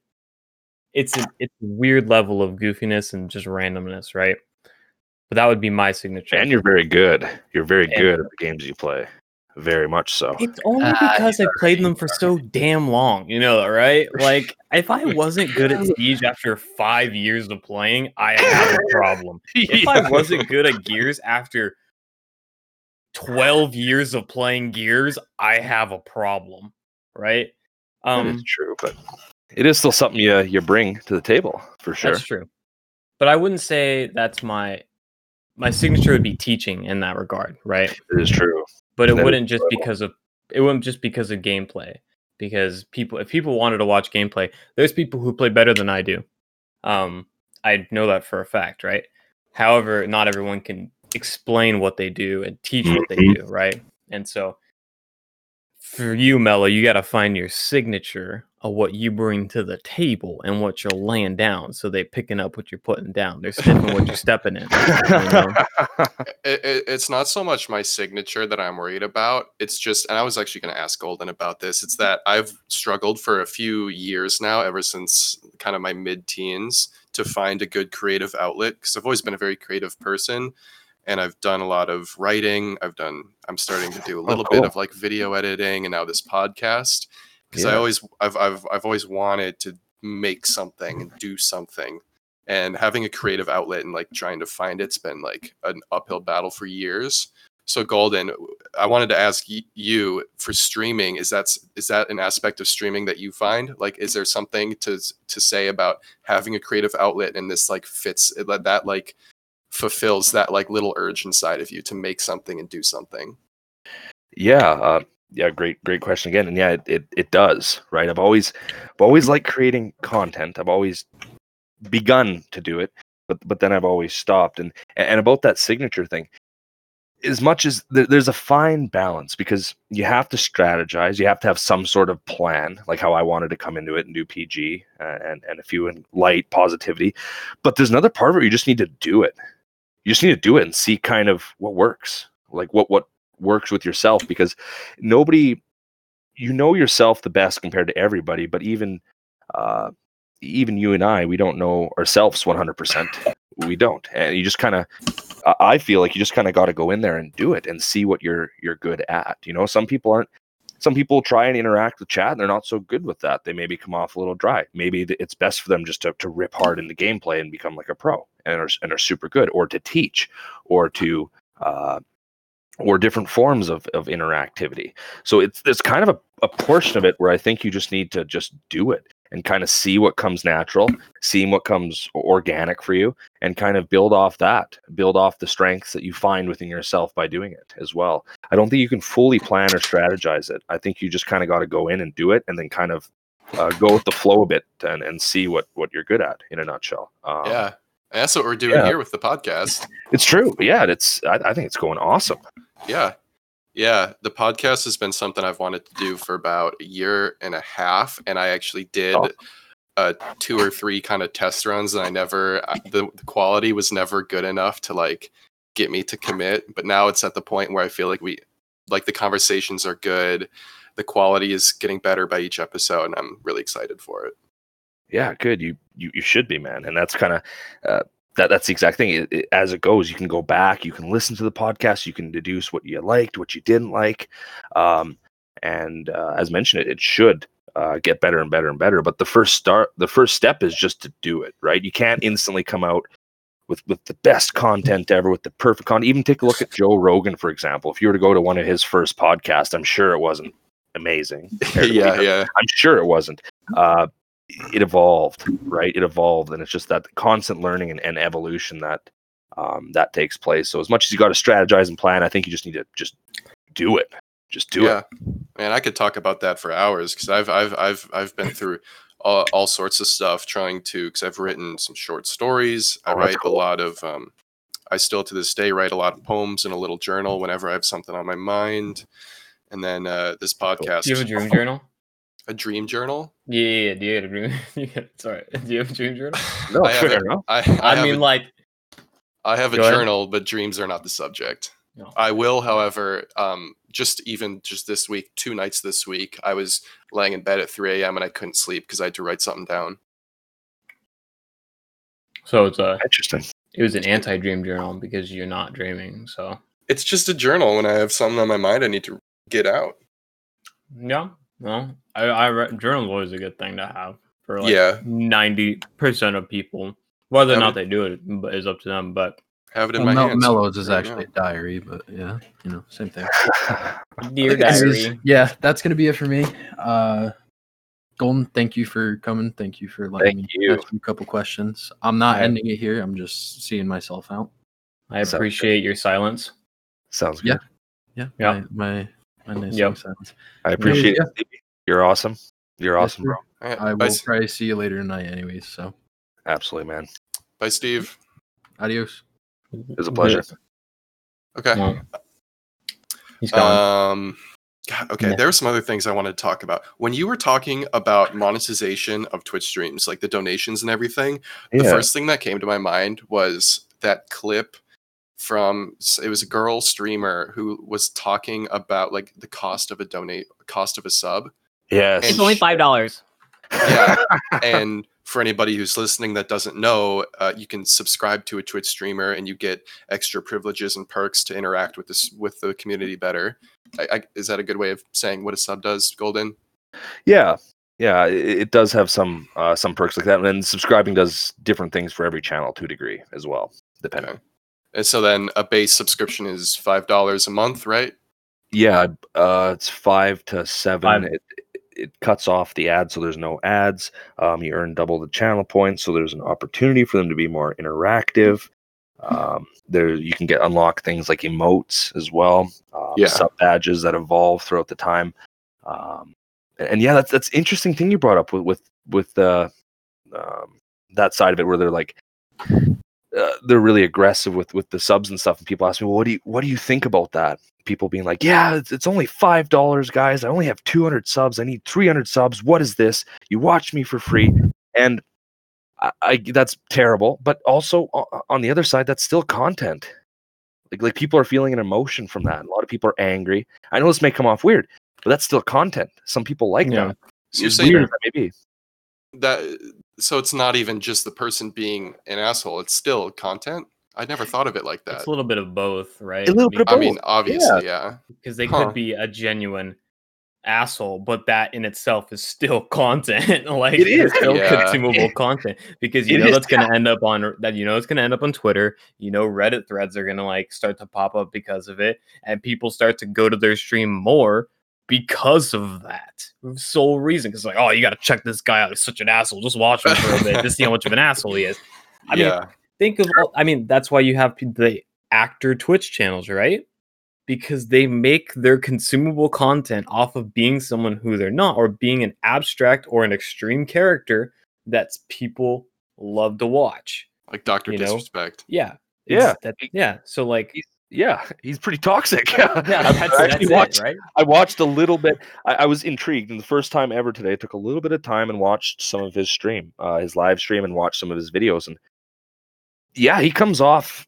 It's a it's a weird level of goofiness and just randomness, right? But that would be my signature. And you're very good. You're very And- good at the games you play. Very much so. It's only Ah, because I played them for so damn long, you know, right? Like, if I wasn't good at Siege after five years of playing, I have a problem. If I wasn't good at Gears after 12 years of playing Gears, I have a problem, right? That Um, is true, but it is still something you you bring to the table for sure. That's true. But I wouldn't say that's my my signature would be teaching in that regard, right? It is true. but it That wouldn't just enjoyable. because of it wouldn't just because of gameplay because people if people wanted to watch gameplay there's people who play better than i do um i know that for a fact right however not everyone can explain what they do and teach what they Mhm. do right and so for you mello you got to find your signature of what you bring to the table and what you're laying down so they picking up what you're putting down they're sniffing what you're stepping in you know? it, it, it's not so much my signature that I'm worried about. It's just, and I was actually going to ask Golden about this. It's that I've struggled for a few years now, ever since kind of my mid teens, to find a good creative outlet because I've always been a very creative person. And I've done a lot of writing. I've done, I'm starting to do a oh, little bit cool. of like video editing and now this podcast because I always, I've, I've, I've always wanted to make something and do something and having a creative outlet and like trying to find it's been like an uphill battle for years so golden i wanted to ask y- you for streaming is that is that an aspect of streaming that you find like is there something to to say about having a creative outlet and this like fits that like fulfills that like little urge inside of you to make something and do something Yeah, uh, yeah, great, great question again. And yeah, it, it, it does, right? I've always, I've always liked creating content. I've always begun to do it, but but then I've always stopped. And and about that signature thing, as much as there, there's a fine balance because you have to strategize, you have to have some sort of plan, like how I wanted to come into it and do PG uh, and and a few in light positivity. But there's another part it you just need to do it. You just need to do it and see kind of what works, like what what works with yourself because nobody you know yourself the best compared to everybody but even uh even you and i we don't know ourselves 100% we don't. And you just kind of i feel like you just kind of got to go in there and do it and see what you're you're good at you know? Some people aren't some people try and interact with chat and they're not so good with that. They maybe come off a little dry. Maybe it's best for them just to, to rip hard in the gameplay and become like a pro and are, and are super good or to teach or to uh or different forms of, of interactivity. So it's it's kind of a, a portion of it where I think you just need to just do it and kind of see what comes natural, seeing what comes organic for you, and kind of build off that, build off the strengths that you find within yourself by doing it as well. I don't think you can fully plan or strategize it. I think you just kind of got to go in and do it, and then kind of uh, go with the flow a bit and, and see what what you're good at in a nutshell. Um, yeah that's what we're doing yeah. here with the podcast it's true. Yeah, it's I, I think it's going awesome. Yeah. Yeah. The podcast has been something I've wanted to do for about a year and a half. And I actually did Awesome. uh, two or three kind of test runs. And I never, the, the quality was never good enough to like get me to commit. But now it's at the point where I feel like we, like the conversations are good. The quality is getting better by each episode. And I'm really excited for it. yeah good you you, you should be man and that's kind of uh, that that's the exact thing it, it- as it goes you can go back you can listen to the podcast you can deduce what you liked what you didn't like um, and uh, as mentioned it, it should uh, get better and better and better but the first start the first step is just to do it right you can't instantly come out with with the best content ever with the perfect content even take a look at joe rogan for example if you were to go to one of his first podcasts i'm sure it wasn't amazing compared to what yeah. Yeah. I'm sure it wasn't. Uh, it evolved, right? It evolved, and it's just that constant learning and, and evolution that um, that takes place. So as much as you got to strategize and plan, I think you just need to just do it. Just do yeah, it. man, I could talk about that for hours because I've I've I've I've been through all, all sorts of stuff trying to because I've written some short stories. I Oh, that's write cool. a lot of um, I still to this day write a lot of poems in a little journal whenever I have something on my mind. And then uh, this podcast, Do you have a dream journal? A dream journal. Yeah, yeah, yeah. Do you have a dream? Sorry. Do you have a dream journal? No, I fair enough. I, I, I, mean, a, like, I have a Go ahead. journal, but dreams are not the subject. No. I will, however, um, just even just this week, two nights this week, I was laying in bed at 3 a.m. and I couldn't sleep because I had to write something down. so it's a, Interesting. it was an anti-dream journal because you're not dreaming. So It's just a journal when I have something on my mind I need to get out. yeah, well, I, I re- journal's always a good thing to have for like yeah, ninety percent of people. Whether or Yeah, not they do it but is up to them. But have it in Well, my Mel- hands. Mellows is right actually a diary, but yeah, you know, same thing. dear think it's- diary, yeah, that's gonna be it for me. Uh, Golden, thank you for coming. Thank you for letting Thank me you. ask you a couple questions. I'm not Yeah. ending it here. I'm just seeing myself out. I Sounds good. appreciate your silence. Sounds Yeah. good. Yeah, Yeah. my my, my nice Yep. long silence. I appreciate Yeah. it. You're awesome. You're awesome, sir. bro. All right, I will S- probably see you later tonight, anyways. So, Absolutely, man. bye, Steve. adios. It was a pleasure. Okay. Well, he's gone. Um, God, okay, Yeah. there were some other things I wanted to talk about. When you were talking about monetization of Twitch streams, like the donations and everything, the first thing that came to my mind was that clip from it was a girl streamer who was talking about like the cost of a donate cost of a sub Yes. It's only five dollars. yeah and for anybody who's listening that doesn't know uh, you can subscribe to a twitch streamer and you get extra privileges and perks to interact with this with the community better I, I, is that a good way of saying what a sub does golden Yeah, yeah, it, it does have some uh, some perks like that, and then subscribing does different things for every channel to a degree as well, depending. Okay. And so then a base subscription is five dollars a month right Yeah, uh, it's five to seven. Five. It, it cuts off the ads, so there's no ads. Um, you earn double the channel points, so there's an opportunity for them to be more interactive. Um, there, you can get unlock things like emotes as well. Um, Yeah. sub badges that evolve throughout the time. Um, and, and yeah, that's that's interesting thing you brought up with with with the um, that side of it, where they're like uh, they're really aggressive with with the subs and stuff. And people ask me, well, what do you what do you think about that? People being like, yeah, it's, it's only five dollars, guys. I only have two hundred subs. I need three hundred subs. What is this? You watch me for free, and I, I that's terrible. But also on the other side, that's still content. Like like people are feeling an emotion from that. A lot of people are angry. I know this may come off weird, but that's still content. Some people like Yeah. that. You're saying as that may be. that so it's not even just the person being an asshole it's still content i never thought of it like that It's a little bit of both, right? A little bit of i mean obviously yeah, because they Huh. could be a genuine asshole, but that in itself is still content. like It is, still yeah. consumable content because you It know is, that's gonna end up on that you know it's gonna end up on Twitter. You know Reddit threads are gonna like start to pop up because of it, and people start to go to their stream more because of that sole reason. Because like, oh, you gotta check this guy out. He's such an asshole. Just watch him for a bit Just see how much of an asshole he is. I mean, yeah think of all, I mean, that's why you have the actor Twitch channels, right? Because they make their consumable content off of being someone who they're not, or being an abstract or an extreme character that's people love to watch. like dr you know? disrespect Yeah. Yeah. That, yeah. So like Yeah, he's pretty toxic. yeah, I- that's, I that's actually it, watched right? I watched a little bit. I, I was intrigued, and the first time ever today, I took a little bit of time and watched some of his stream, uh, his live stream, and watched some of his videos. And yeah, he comes off.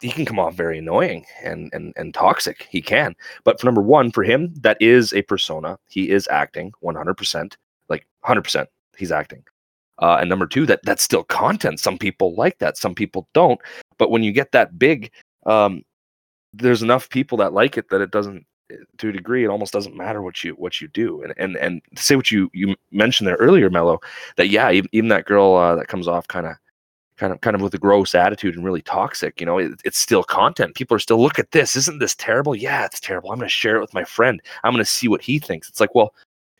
He can come off very annoying and and and toxic. He can, but for number one, for him, that is a persona. He is acting one hundred percent, like hundred percent. He's acting. Uh, and number two, that that's still content. Some people like that, some people don't. But when you get that big, um, there's enough people that like it that it doesn't to a degree it almost doesn't matter what you what you do. And and and to say what you you mentioned there earlier mello that yeah even, even that girl uh, that comes off kind of kind of kind of with a gross attitude and really toxic you know it, it's still content. People are still look at this. Isn't this terrible? Yeah it's terrible. I'm going to share it with my friend. I'm going to see what he thinks. It's like well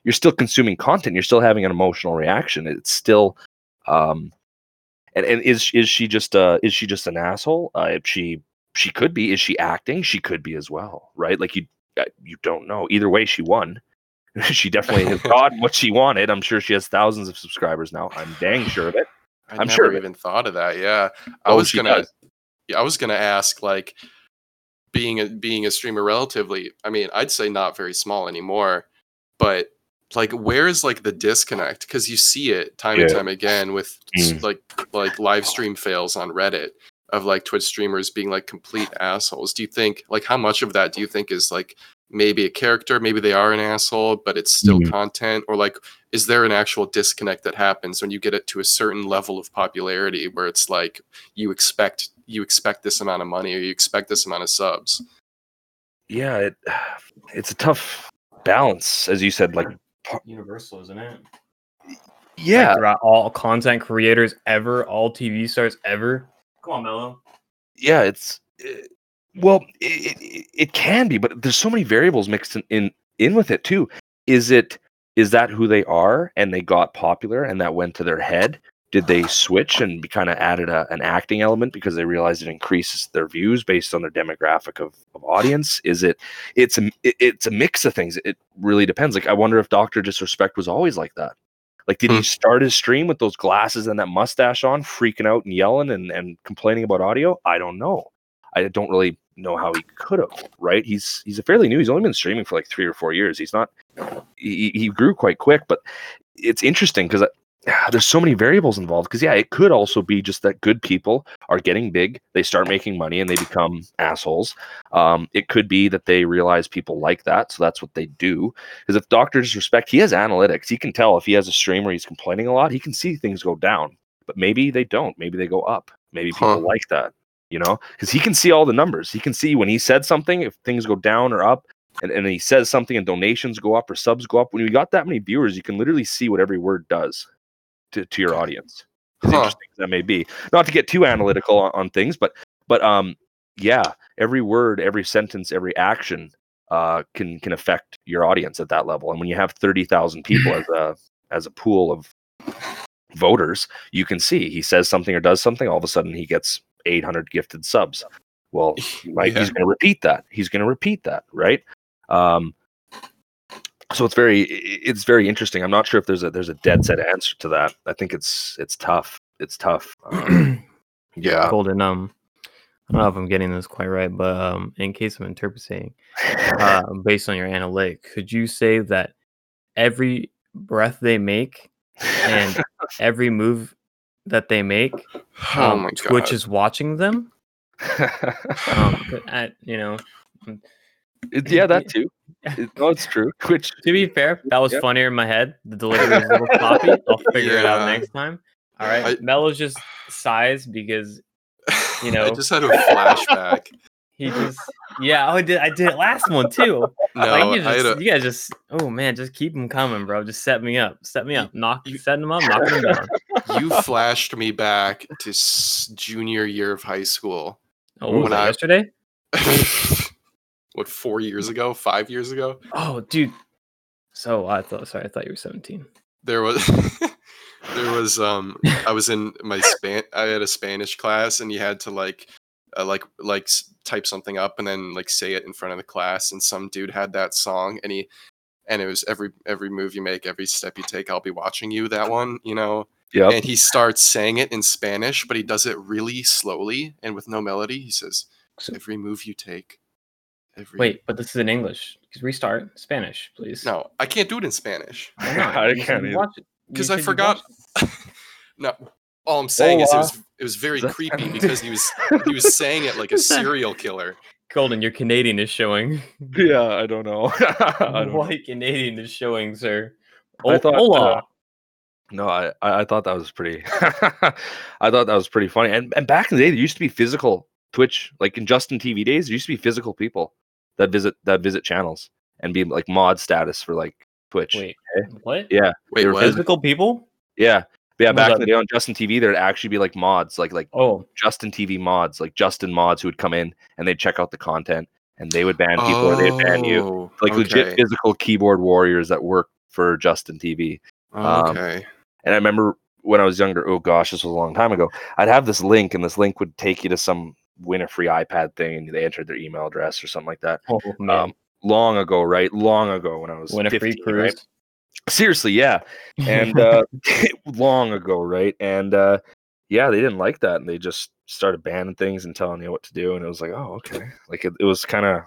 you're still consuming content. You're still having an emotional reaction. It's still um and, and is is she just uh is she just an asshole? Uh if she she could be is she acting she could be as well right like you uh, you don't know. Either way, she won. she definitely has gotten what she wanted. I'm sure she has thousands of subscribers now. I'm dang sure of it. I I'm never sure even thought of that. Yeah, I Oh, was gonna. does. Yeah, I was gonna ask like, being a being a streamer relatively. I mean, I'd say not very small anymore, but like, where is like the disconnect? Because you see it time and time again with Mm. like like live stream fails on Reddit of like Twitch streamers being like complete assholes. Do you think like how much of that do you think is like maybe a character, maybe they are an asshole, but it's still Mhm. content, or like is there an actual disconnect that happens when you get it to a certain level of popularity where it's like you expect you expect this amount of money or you expect this amount of subs Yeah, it, it's a tough balance, as you said. Like, Universal, isn't it? yeah, Like, throughout all content creators ever, all TV stars ever. Come on, Mello. yeah, it's uh, well, it, it, it can be, but there's so many variables mixed in, in in with it too. Is it is that who they are and they got popular and that went to their head? Did they switch and kind of added a, an acting element because they realized it increases their views based on their demographic of, of audience? Is it it's a it- it's a mix of things. It really depends. Like I wonder if Doctor Disrespect was always like that. Like, did he Hmm. start his stream with those glasses and that mustache on, freaking out and yelling and, and complaining about audio? I don't know. I don't really know how he could have. Right? He's he's a fairly new. He's only been streaming for like three or four years. He's not. He, he grew quite quick, but it's interesting because there's so many variables involved. Because yeah, it could also be just that good people are getting big, they start making money, and they become assholes. Um, it could be that they realize people like that, so that's what they do. Because if Doctor Disrespect, he has analytics. He can tell if he has a stream where he's complaining a lot, he can see things go down. But maybe they don't. Maybe they go up. Maybe people Huh. like that, you know? Because he can see all the numbers. He can see when he said something, if things go down or up, and, and he says something and donations go up or subs go up. When you got that many viewers, you can literally see what every word does to, to your audience. As Huh. interesting as that may be. Not to get too analytical on, on things, but but um yeah, every word, every sentence, every action uh, can can affect your audience at that level. And when you have thirty thousand people as a as a pool of voters, you can see he says something or does something. All of a sudden, he gets eight hundred gifted subs. Well, Yeah. he's going to repeat that. He's going to repeat that, right? Um, so it's very it's very interesting. I'm not sure if there's a there's a dead set answer to that. I think it's it's tough. It's tough. Um, yeah. Golden. Um, I don't know if I'm getting this quite right, but um, in case of interpreting, uh, based on your analytic, could you say that every breath they make and every move that they make, oh um, my Twitch is watching them? Um, but at, you know, It- yeah, that too. It- no, it's true. Which to be fair, that was Yep. funnier in my head. The delivery was a little sloppy. I'll figure it out next time. All right, I- Mello's just sighs because you know. i know. just had a flashback he just yeah. Oh, I did. I did it last one too. no like you, I just, a, you guys just oh man, just keep them coming, bro. Just set me up, set me up, knock, you- setting them up, knocking them down. you flashed me back to s- junior year of high school Oh, what was When I- yesterday? What four years ago five years ago Oh, dude. So I thought. Sorry, I thought you were seventeen. there was there was um i was in my span i had a spanish class and you had to like uh, like like type something up and then like say it in front of the class and some dude had that song and he and it was every every move you make every step you take i'll be watching you that one you know Yeah. and he starts saying it in spanish but he does it really slowly and with no melody he says every move you take every Wait, but this is in English. Just Restart Spanish, please. no i can't do it in spanish I can't you watch it. Because I forgot. no, all I'm saying is it was it was very creepy because he was he was saying it like a serial killer. it. Golden, your Canadian is showing. yeah, I don't know. I don't know. White Canadian is showing, sir. I Oh, thought, hola. uh, No, I, I I thought that was pretty. I thought that was pretty funny. And and back in the day, there used to be physical Twitch, like in Justin TV days, there used to be physical people that visit that visit channels and be like mod status for like Twitch. Wait, okay? what? Yeah, Wait, what? Physical people? yeah, But yeah. What Back was in the day on Justin TV, there'd actually be like mods, like like Oh, Justin TV mods, like Justin mods who would come in and they'd check out the content and they would ban people or they'd ban you. Oh, Like legit physical keyboard warriors that work for Justin TV. um, Okay. And I remember when I was younger, oh gosh, this was a long time ago, I'd have this link and this link would take you to some win a free iPad thing and they entered their email address or something like that. oh. Um, long ago, right? Long ago when I was Win a free cruise. right? Seriously, yeah. And uh, long ago, right? And uh, yeah, they didn't like that, and they just started banning things and telling you what to do. And it was like, oh, okay. Like it, it was kind of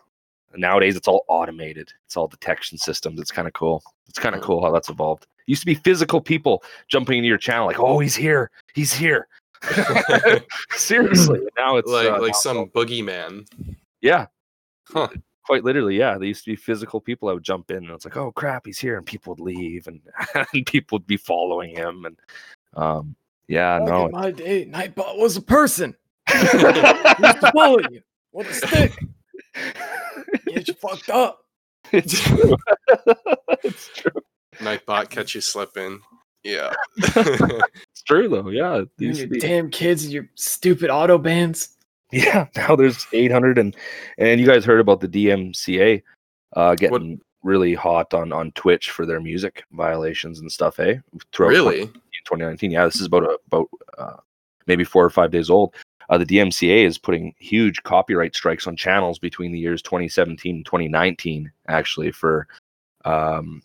nowadays it's all automated. It's all detection systems. It's kind of cool. It's kind of cool how that's evolved. used to be physical people jumping into your channel, like, oh, he's here, he's here. Seriously, now it's like uh, like some boogeyman. yeah, Huh. quite literally, yeah. They used to be physical people I would jump in, and it's like, oh crap, he's here, and people would leave, and, and people would be following him, and um, yeah, no, my day, Nightbot was a person. He used to follow you with a stick. Get you fucked up. it's true. it's true. Nightbot catch you slipping. Yeah. It's true though. Yeah, it You and used your to be- damn kids and your stupid auto bans. yeah. Now there's 800, and and you guys heard about the DMCA uh, getting really hot on on Twitch for their music violations and stuff. Eh? Throughout really? 2019. Yeah, this is about a, about uh, maybe four or five days old. Uh, the DMCA is putting huge copyright strikes on channels between the years 2017 and 2019, actually for um,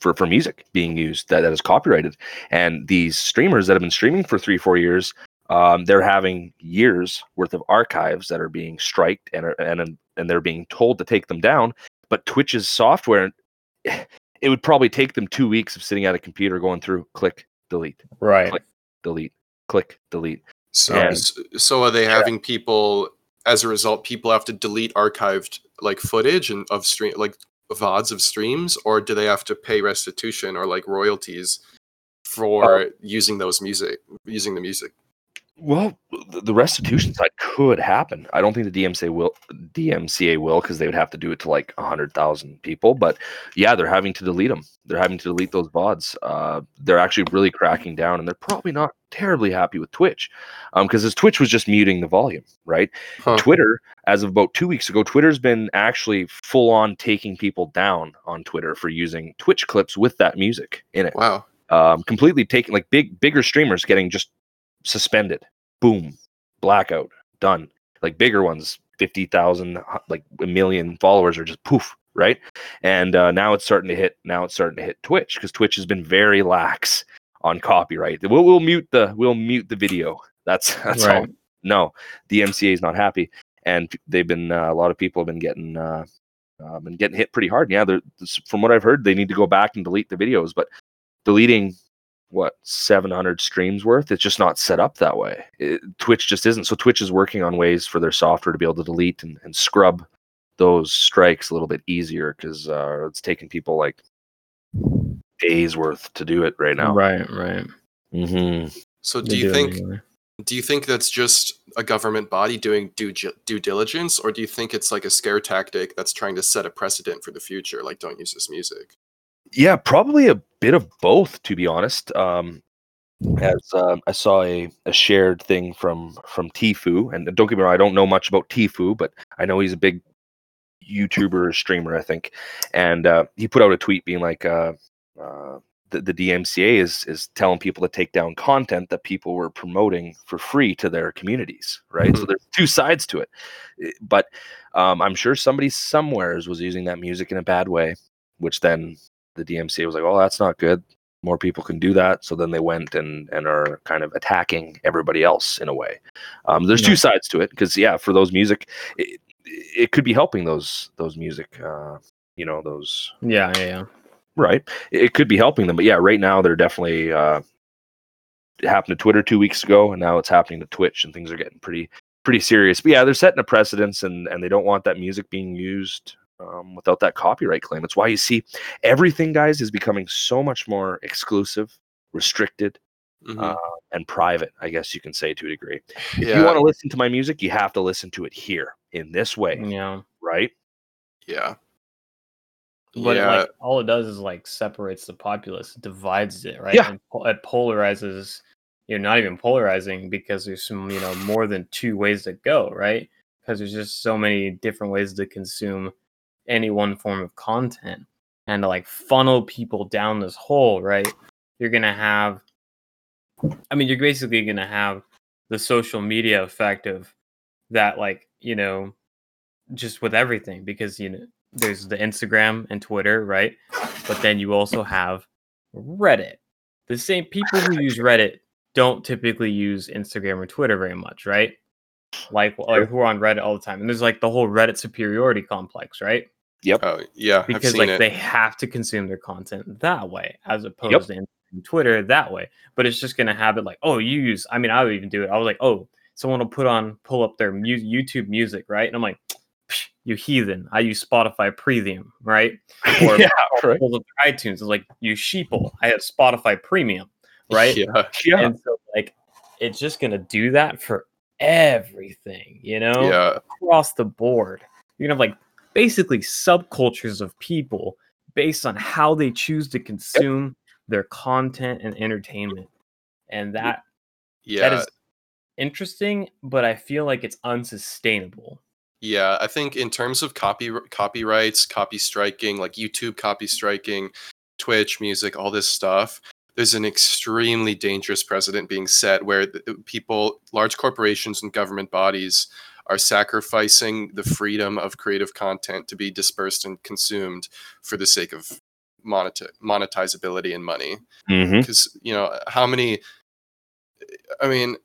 for for music being used that, that is copyrighted. And these streamers that have been streaming for three four years, um, they're having years worth of archives that are being striked and are, and and they're being told to take them down. But Twitch's software, it would probably take them two weeks of sitting at a computer going through click delete Right. Click. delete click delete So Yeah. s- so are they having people as a result people have to delete archived like footage and of stream like vods of streams or do they have to pay restitution or like royalties for oh. using those music using the music? Well the restitution side could happen i don't think the dmca will dmca will because they would have to do it to like 100000 people but yeah they're having to delete them they're having to delete those vods uh, they're actually really cracking down and they're probably not terribly happy with twitch because his twitch was just muting the volume right Huh. Twitter, as of about two weeks ago, Twitter's been actually full on taking people down on Twitter for using Twitch clips with that music in it. Wow. Um, completely taking like big, bigger streamers getting just suspended. Boom, blackout, done. Like bigger ones, fifty thousand, like a million followers are just poof, right? And uh, now it's starting to hit. Now it's starting to hit Twitch because Twitch has been very lax on copyright. We'll, we'll mute the we'll mute the video. That's that's all Right. no, the MCA is not happy, and they've been uh, a lot of people have been getting uh, uh, been getting hit pretty hard. Yeah, they're, from what I've heard, they need to go back and delete the videos, but deleting what 700 streams worth, it's just not set up that way. It, Twitch just isn't. So Twitch is working on ways for their software to be able to delete and, and scrub those strikes a little bit easier because uh, it's taking people like days worth to do it right now. Right, right. hmm So They do you it think anyway. do you think that's just a government body doing due due diligence or do you think it's like a scare tactic that's trying to set a precedent for the future like don't use this music? Yeah, probably a bit of both, to be honest. Um, as um, I saw a, a shared thing from from Tfue, and don't get me wrong, I don't know much about Tfue, but I know he's a big YouTuber streamer, I think, and uh, he put out a tweet being like, uh, uh, the, the DMCA is is telling people to take down content that people were promoting for free to their communities, right? So Mhm. there's two sides to it, Eh, but um, I'm sure somebody somewheres was using that music in a bad way, which then the DMCA was like, "Oh, that's not good. More people can do that." So then they went and and are kind of attacking everybody else in a way. Um, there's Yeah. two sides to it because yeah, for those music, it, it could be helping those those music, uh, you know, those Yeah, yeah, yeah. right. It, it could be helping them, but yeah, right now they're definitely. Uh, it happened to Twitter two weeks ago, and now it's happening to Twitch, and things are getting pretty pretty serious. But yeah, they're setting a precedence, and and they don't want that music being used um, without that copyright claim. It's why you see everything, guys, is becoming so much more exclusive, restricted, Mhm. uh, and private. I guess you can say to a degree. If yeah, you want to listen to my music, you have to listen to it here in this way, Yeah. right? yeah. But it, yeah, like all it does is like separates the populace, divides it, right? Yeah. And po- it polarizes. You're not even polarizing because there's some, you know, more than two ways to go, right? Because there's just so many different ways to consume any one form of content, and to like funnel people down this hole, right? You're gonna have. I mean, you're basically gonna have the social media effect of that, like you know, just with everything because you know there's the Instagram and Twitter, right? But then you also have Reddit. The same people who use Reddit don't typically use Instagram or Twitter very much, right? Like, like who are on Reddit all the time. And there's like the whole Reddit superiority complex, right? Oh yeah, I've Because like it. they have to consume their content that way as opposed to Instagram, Twitter that way. But it's just gonna have it like, oh, you use. I mean, I would even do it. I was like, oh, someone will put on pull up their mu- YouTube music, right? And I'm like, "Psh, you heathen! I use Spotify Premium, right? Or yeah, right. pull up their iTunes. It's like you sheeple. I have Spotify Premium, right? Yeah, Yeah. And so like it's just gonna do that for everything, you know, yeah, across the board. You're gonna have like basically subcultures of people based on how they choose to consume their content and entertainment. And that yeah. that is interesting, but I feel like it's unsustainable. Yeah, I think in terms of copy copyrights, copy striking, like YouTube copy striking, Twitch music, all this stuff, there's an extremely dangerous precedent being set where people, large corporations and government bodies are sacrificing the freedom of creative content to be dispersed and consumed for the sake of moneti- monetizability and money mm-hmm. because you know how many i mean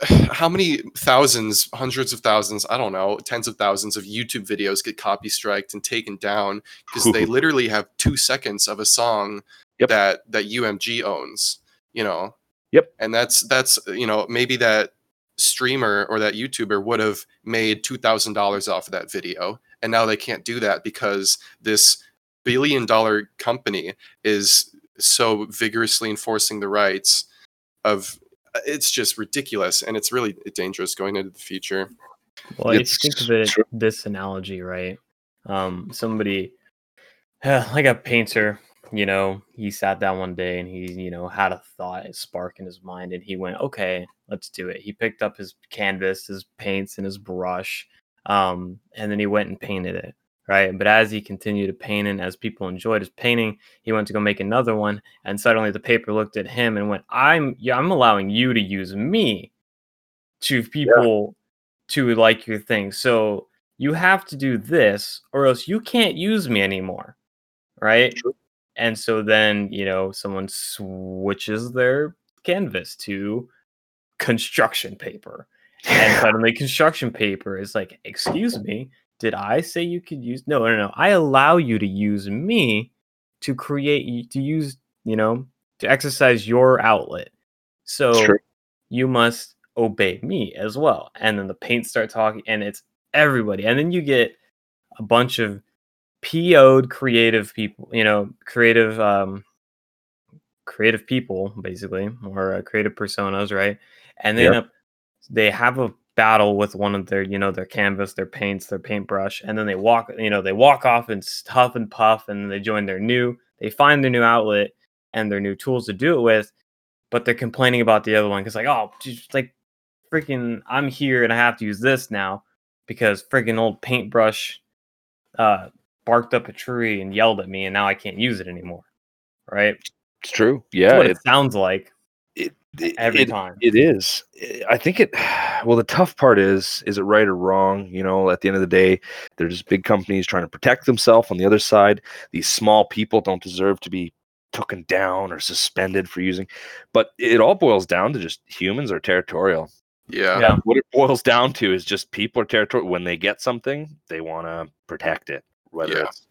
how many thousands hundreds of thousands i don't know tens of thousands of youtube videos get copy striked and taken down because they literally have two seconds of a song Yep. that that umg owns you know Yep. and that's that's you know maybe that streamer or that youtuber would have made $2000 off of that video and now they can't do that because this billion dollar company is so vigorously enforcing the rights of it's just ridiculous and it's really dangerous going into the future Well, if It's you think of it, true. this analogy, right? Um, somebody, like a painter, you know, he sat down one day and he, you know, had a thought, a spark in his mind, and he went, "Okay, let's do it." He picked up his canvas, his paints, and his brush, um, and then he went and painted it, right? But as he continued to paint, and as people enjoyed his painting, he went to go make another one, and suddenly the paper looked at him and went, "I'm, yeah, I'm allowing you to use me to people." to like your thing. So you have to do this or else you can't use me anymore. Right? True. And so then, you know, someone switches their canvas to construction paper. And suddenly construction paper is like, excuse me, did I say you could use no no no. I allow you to use me to create to use, you know, to exercise your outlet. So you must obey me as well. And then the paints start talking, and it's everybody. And then you get a bunch of PO'd creative people, you know, creative, um, creative people, basically, or uh, creative personas, right? And they Yep. end up, they have a battle with one of their, you know, their canvas, their paints, their paintbrush, and then they walk, you know, they walk off and stuff and puff, and they join their new, they find their new outlet and their new tools to do it with, but they're complaining about the other one because, like, oh, just like freaking, I'm here and I have to use this now because freaking old paintbrush uh, barked up a tree and yelled at me, and now I can't use it anymore. Right? It's true. Yeah. what It, it sounds like every it- time. It is. Eh, I think it. Well, the tough part is, is it right or wrong? You know, at the end of the day, there's big companies trying to protect themselves. On the other side, these small people don't deserve to be taken down or suspended for using. But it all boils down to just humans are territorial. yeah Yeah. What it boils down to is just people are territorial. When they get something, they want to protect it, whether Yeah. it's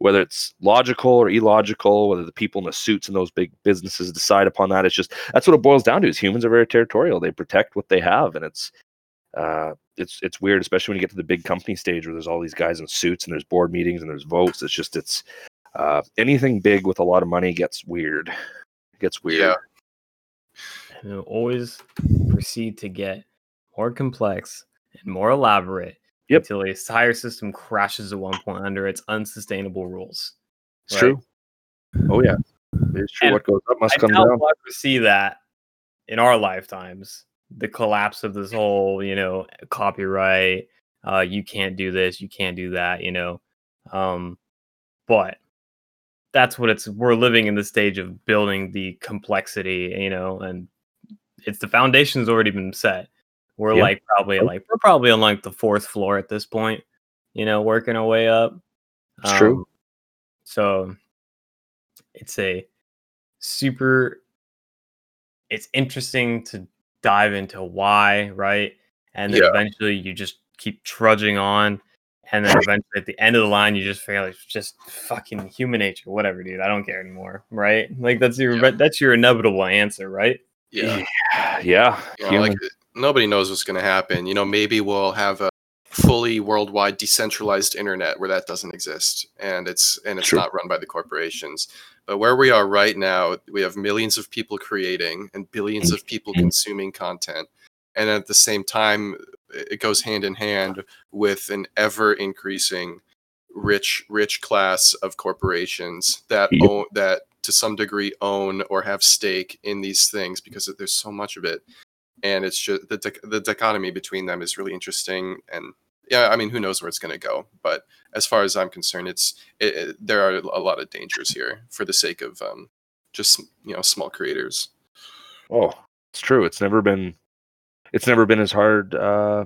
whether it's logical or illogical, whether the people in the suits in those big businesses decide upon that. It's just that's what it boils down to. Is humans are very territorial. They protect what they have, and it's uh, it's it's weird, especially when you get to the big company stage where there's all these guys in suits and there's board meetings and there's votes. It's just it's uh, anything big with a lot of money gets weird. It gets weird. Yeah. and it'll always proceed to get more complex and more elaborate Yep. until a entire system crashes at one point under its unsustainable rules. It's Right. true. Oh yeah, it's true. And what goes up must I come down. we'll see that in our lifetimes. The collapse of this whole, you know, copyright. Uh, you can't do this, you can't do that, you know. Um, but that's what it's. We're living in the stage of building the complexity, you know, and it's the foundation's already been set. We're Yeah. like probably like we're probably on like the fourth floor at this point, you know, working our way up. It's true. Um, So it's a super it's interesting to dive into why, right? And then Yeah. eventually you just keep trudging on. And then eventually at the end of the line, you just feel like just fucking human nature, whatever, dude. I don't care anymore, right? Like that's your Yeah. that's your inevitable answer, right? Yeah. Yeah. You know, human. like nobody knows what's going to happen. You know, maybe we'll have a fully worldwide decentralized internet where that doesn't exist, and it's and it's True. not run by the corporations. But where we are right now, we have millions of people creating and billions of people consuming content, and at the same time, it goes hand in hand with an ever increasing rich rich class of corporations that Yep. own that to some degree own or have stake in these things because there's so much of it and it's just the the dichotomy between them is really interesting and yeah i mean who knows where it's going to go but as far as i'm concerned it's it, it- there are a lot of dangers here for the sake of um just you know small creators Oh, it's true. It's never been it's never been as hard uh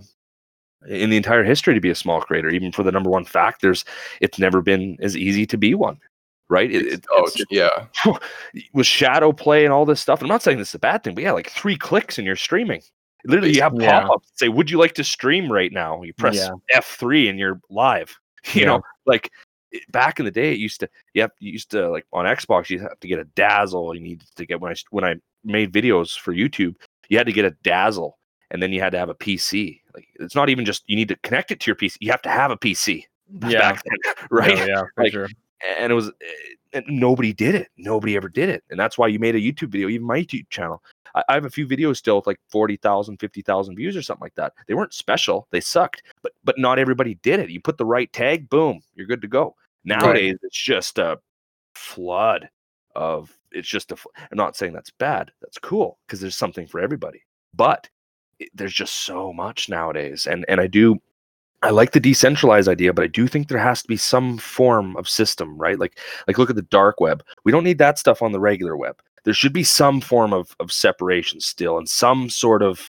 in the entire history to be a small creator. Even for the number one fact, there's it's never been as easy to be one. Right? It, it, oh yeah with shadow play and all this stuff. And I'm not saying this is a bad thing, but yeah, like three clicks and you're streaming. Literally, you have Yeah. pop-ups say, "Would you like to stream right now?" You press Yeah. F3 and you're live. You Yeah. know, like back in the day, it used to. You have you used to like on Xbox, you have to get a dazzle. You needed to get when I when I made videos for YouTube, you had to get a dazzle, and then you had to have a PC. Like it's not even just you need to connect it to your PC. You have to have a PC. Yeah. Back then, right? No, yeah, for Like, sure. And it was eh, and nobody did it nobody ever did it and that's why you made a youtube video even my youtube channel. I, I have a few videos still with like 40000 50000 views or something like that. They weren't special they sucked but but not everybody did it. You put the right tag boom you're good to go. Nowadays it's just a flood of it's just a i'm not saying that's bad that's cool because there's something for everybody but it, there's just so much nowadays and and i do I like the decentralized idea, but I do think there has to be some form of system, right? Like, like look at the dark web. We don't need that stuff on the regular web. There should be some form of of separation still, and some sort of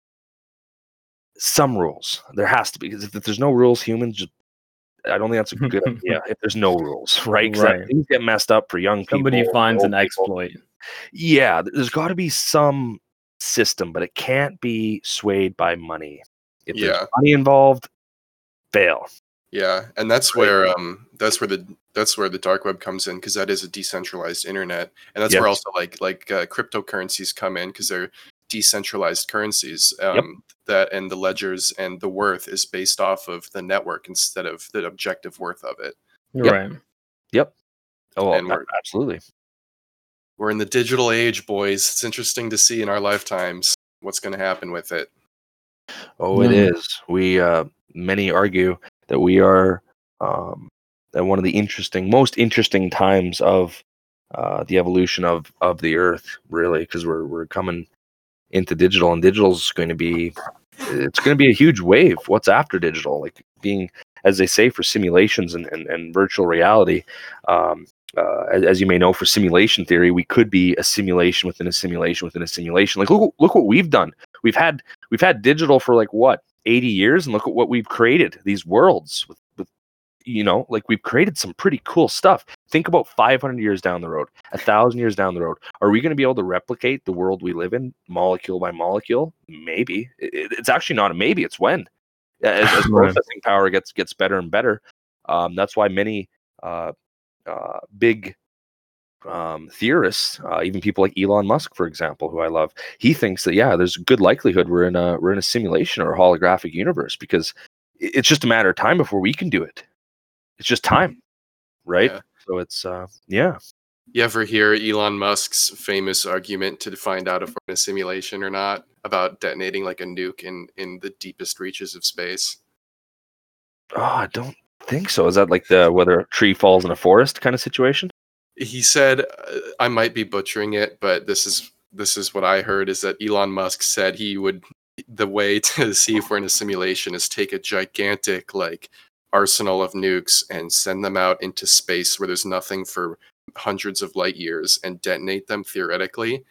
some rules. There has to be because if, if there's no rules, humans just. I don't think that's a good idea. If there's no rules, right? 'Cause that- Right. things get messed up for young people. Somebody finds an old people. exploit. Yeah, there's got to be some system, but it can't be swayed by money. If Yeah. there's money involved, fail. yeah and that's Right. where um that's where the that's where the dark web comes in because that is a decentralized internet and that's Yes. where also like like uh, cryptocurrencies come in because they're decentralized currencies um that and the ledgers and the worth is based off of the network instead of the objective worth of it Yep. Right. Yep. Oh, And we're- absolutely. we're in the digital age boys it's interesting to see in our lifetimes what's going to happen with it Oh, it Mm. is. We uh, many argue that we are um, at one of the interesting, most interesting times of uh, the evolution of of the Earth, really, because we're we're coming into digital, and digital is going to be it's going to be a huge wave. What's after digital? Like being, as they say, for simulations and and, and virtual reality. Um, uh, as, as you may know, for simulation theory, we could be a simulation within a simulation within a simulation. Like look, look what we've done. We've had we've had digital for like what 80 years? And look at what we've created these worlds with, with you know like we've created some pretty cool stuff. Think about 500 years down the road a thousand years down the road. Are we going to be able to replicate the world we live in molecule by molecule? Maybe. It- it- it's actually not. A maybe it's when. As, as processing power gets gets better and better. Um, that's why many uh, uh, big um, theorists, uh, even people like Elon Musk, for example, who I love, he thinks that yeah, there's a good likelihood we're in a we're in a simulation or a holographic universe because it's just a matter of time before we can do it. It's just time, right? Yeah. So it's uh, yeah, you ever hear elon musk's famous argument to find out if we're in a simulation or not about detonating like a nuke in in the deepest reaches of space oh, I don't think so. Is that like the whether a tree falls in a forest kind of situation? He said i might be butchering it but this is this is what i heard is that elon musk said he would the way to see if we're in a simulation is take a gigantic like arsenal of nukes and send them out into space where there's nothing for hundreds of light years and detonate them theoretically.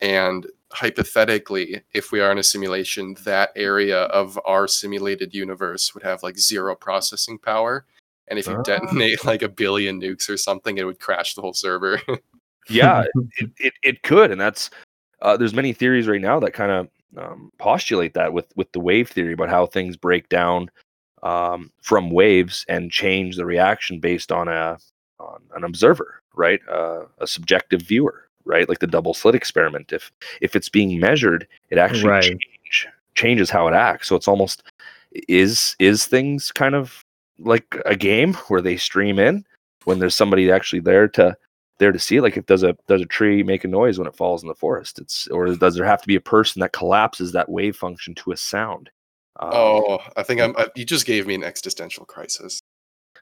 And hypothetically if we are in a simulation that area of our simulated universe would have like zero processing power and if you Ah. detonate like a billion nukes or something, it would crash the whole server. yeah it, it, it could and that's uh, there's many theories right now that kind of um, postulate that with with the wave theory about how things break down um, from waves and change the reaction based on a on an observer right uh, a subjective viewer right like the double slit experiment if if it's being measured it actually Right. change, changes how it acts so it's almost is is things kind of like a game where they stream in when there's somebody actually there to there to see like if does a does a tree make a noise when it falls in the forest it's or does there have to be a person that collapses that wave function to a sound um, oh, I think I'm. I, you just gave me an existential crisis.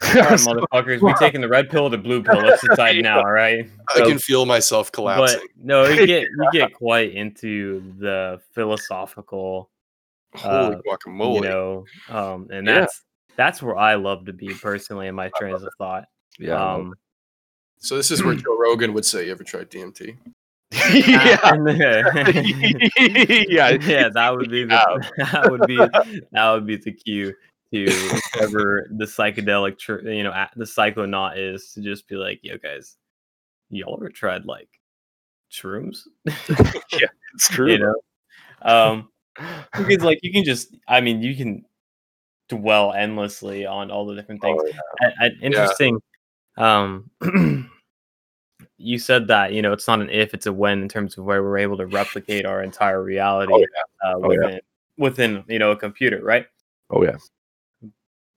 All right, motherfuckers, we taking the red pill or the blue pill. Let's decide now, all right? I can feel myself collapsing. But no, we get we get quite into the philosophical, Holy uh, guacamole! you know, um, and Yeah. that's that's where I love to be personally in my trains of thought. yeah Um, so this is where Joe Rogan would say, "You ever tried DMT?" yeah. Yeah. Yeah, that would be the, that would be that would be the cue to whoever the psychedelic, tr- you know, a- the psychonaut is to just be like, "Yo, guys, y'all ever tried like shrooms?" Yeah, it's true. you know, um, because like you can just, I mean, you can dwell endlessly on all the different things. Oh, yeah. And- and interesting. Um, you said that you know it's not an if, it's a when in terms of where we're able to replicate our entire reality Oh, uh, Oh, yeah. within within you know a computer, right? oh yeah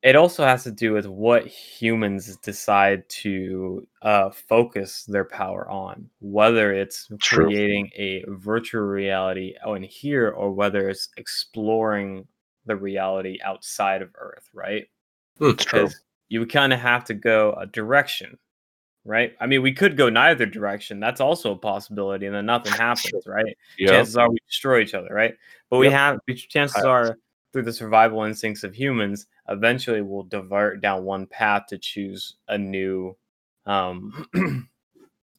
It also has to do with what humans decide to uh, focus their power on, whether it's True. creating a virtual reality out in here or whether it's exploring the reality outside of Earth, right? it's true you would kind of have to go a direction, right? I mean, we could go neither direction. That's also a possibility, and then nothing happens, right? yeah Chances are we destroy each other, right? But we Yep. have chances are through the survival instincts of humans, eventually we'll divert down one path to choose a new, um,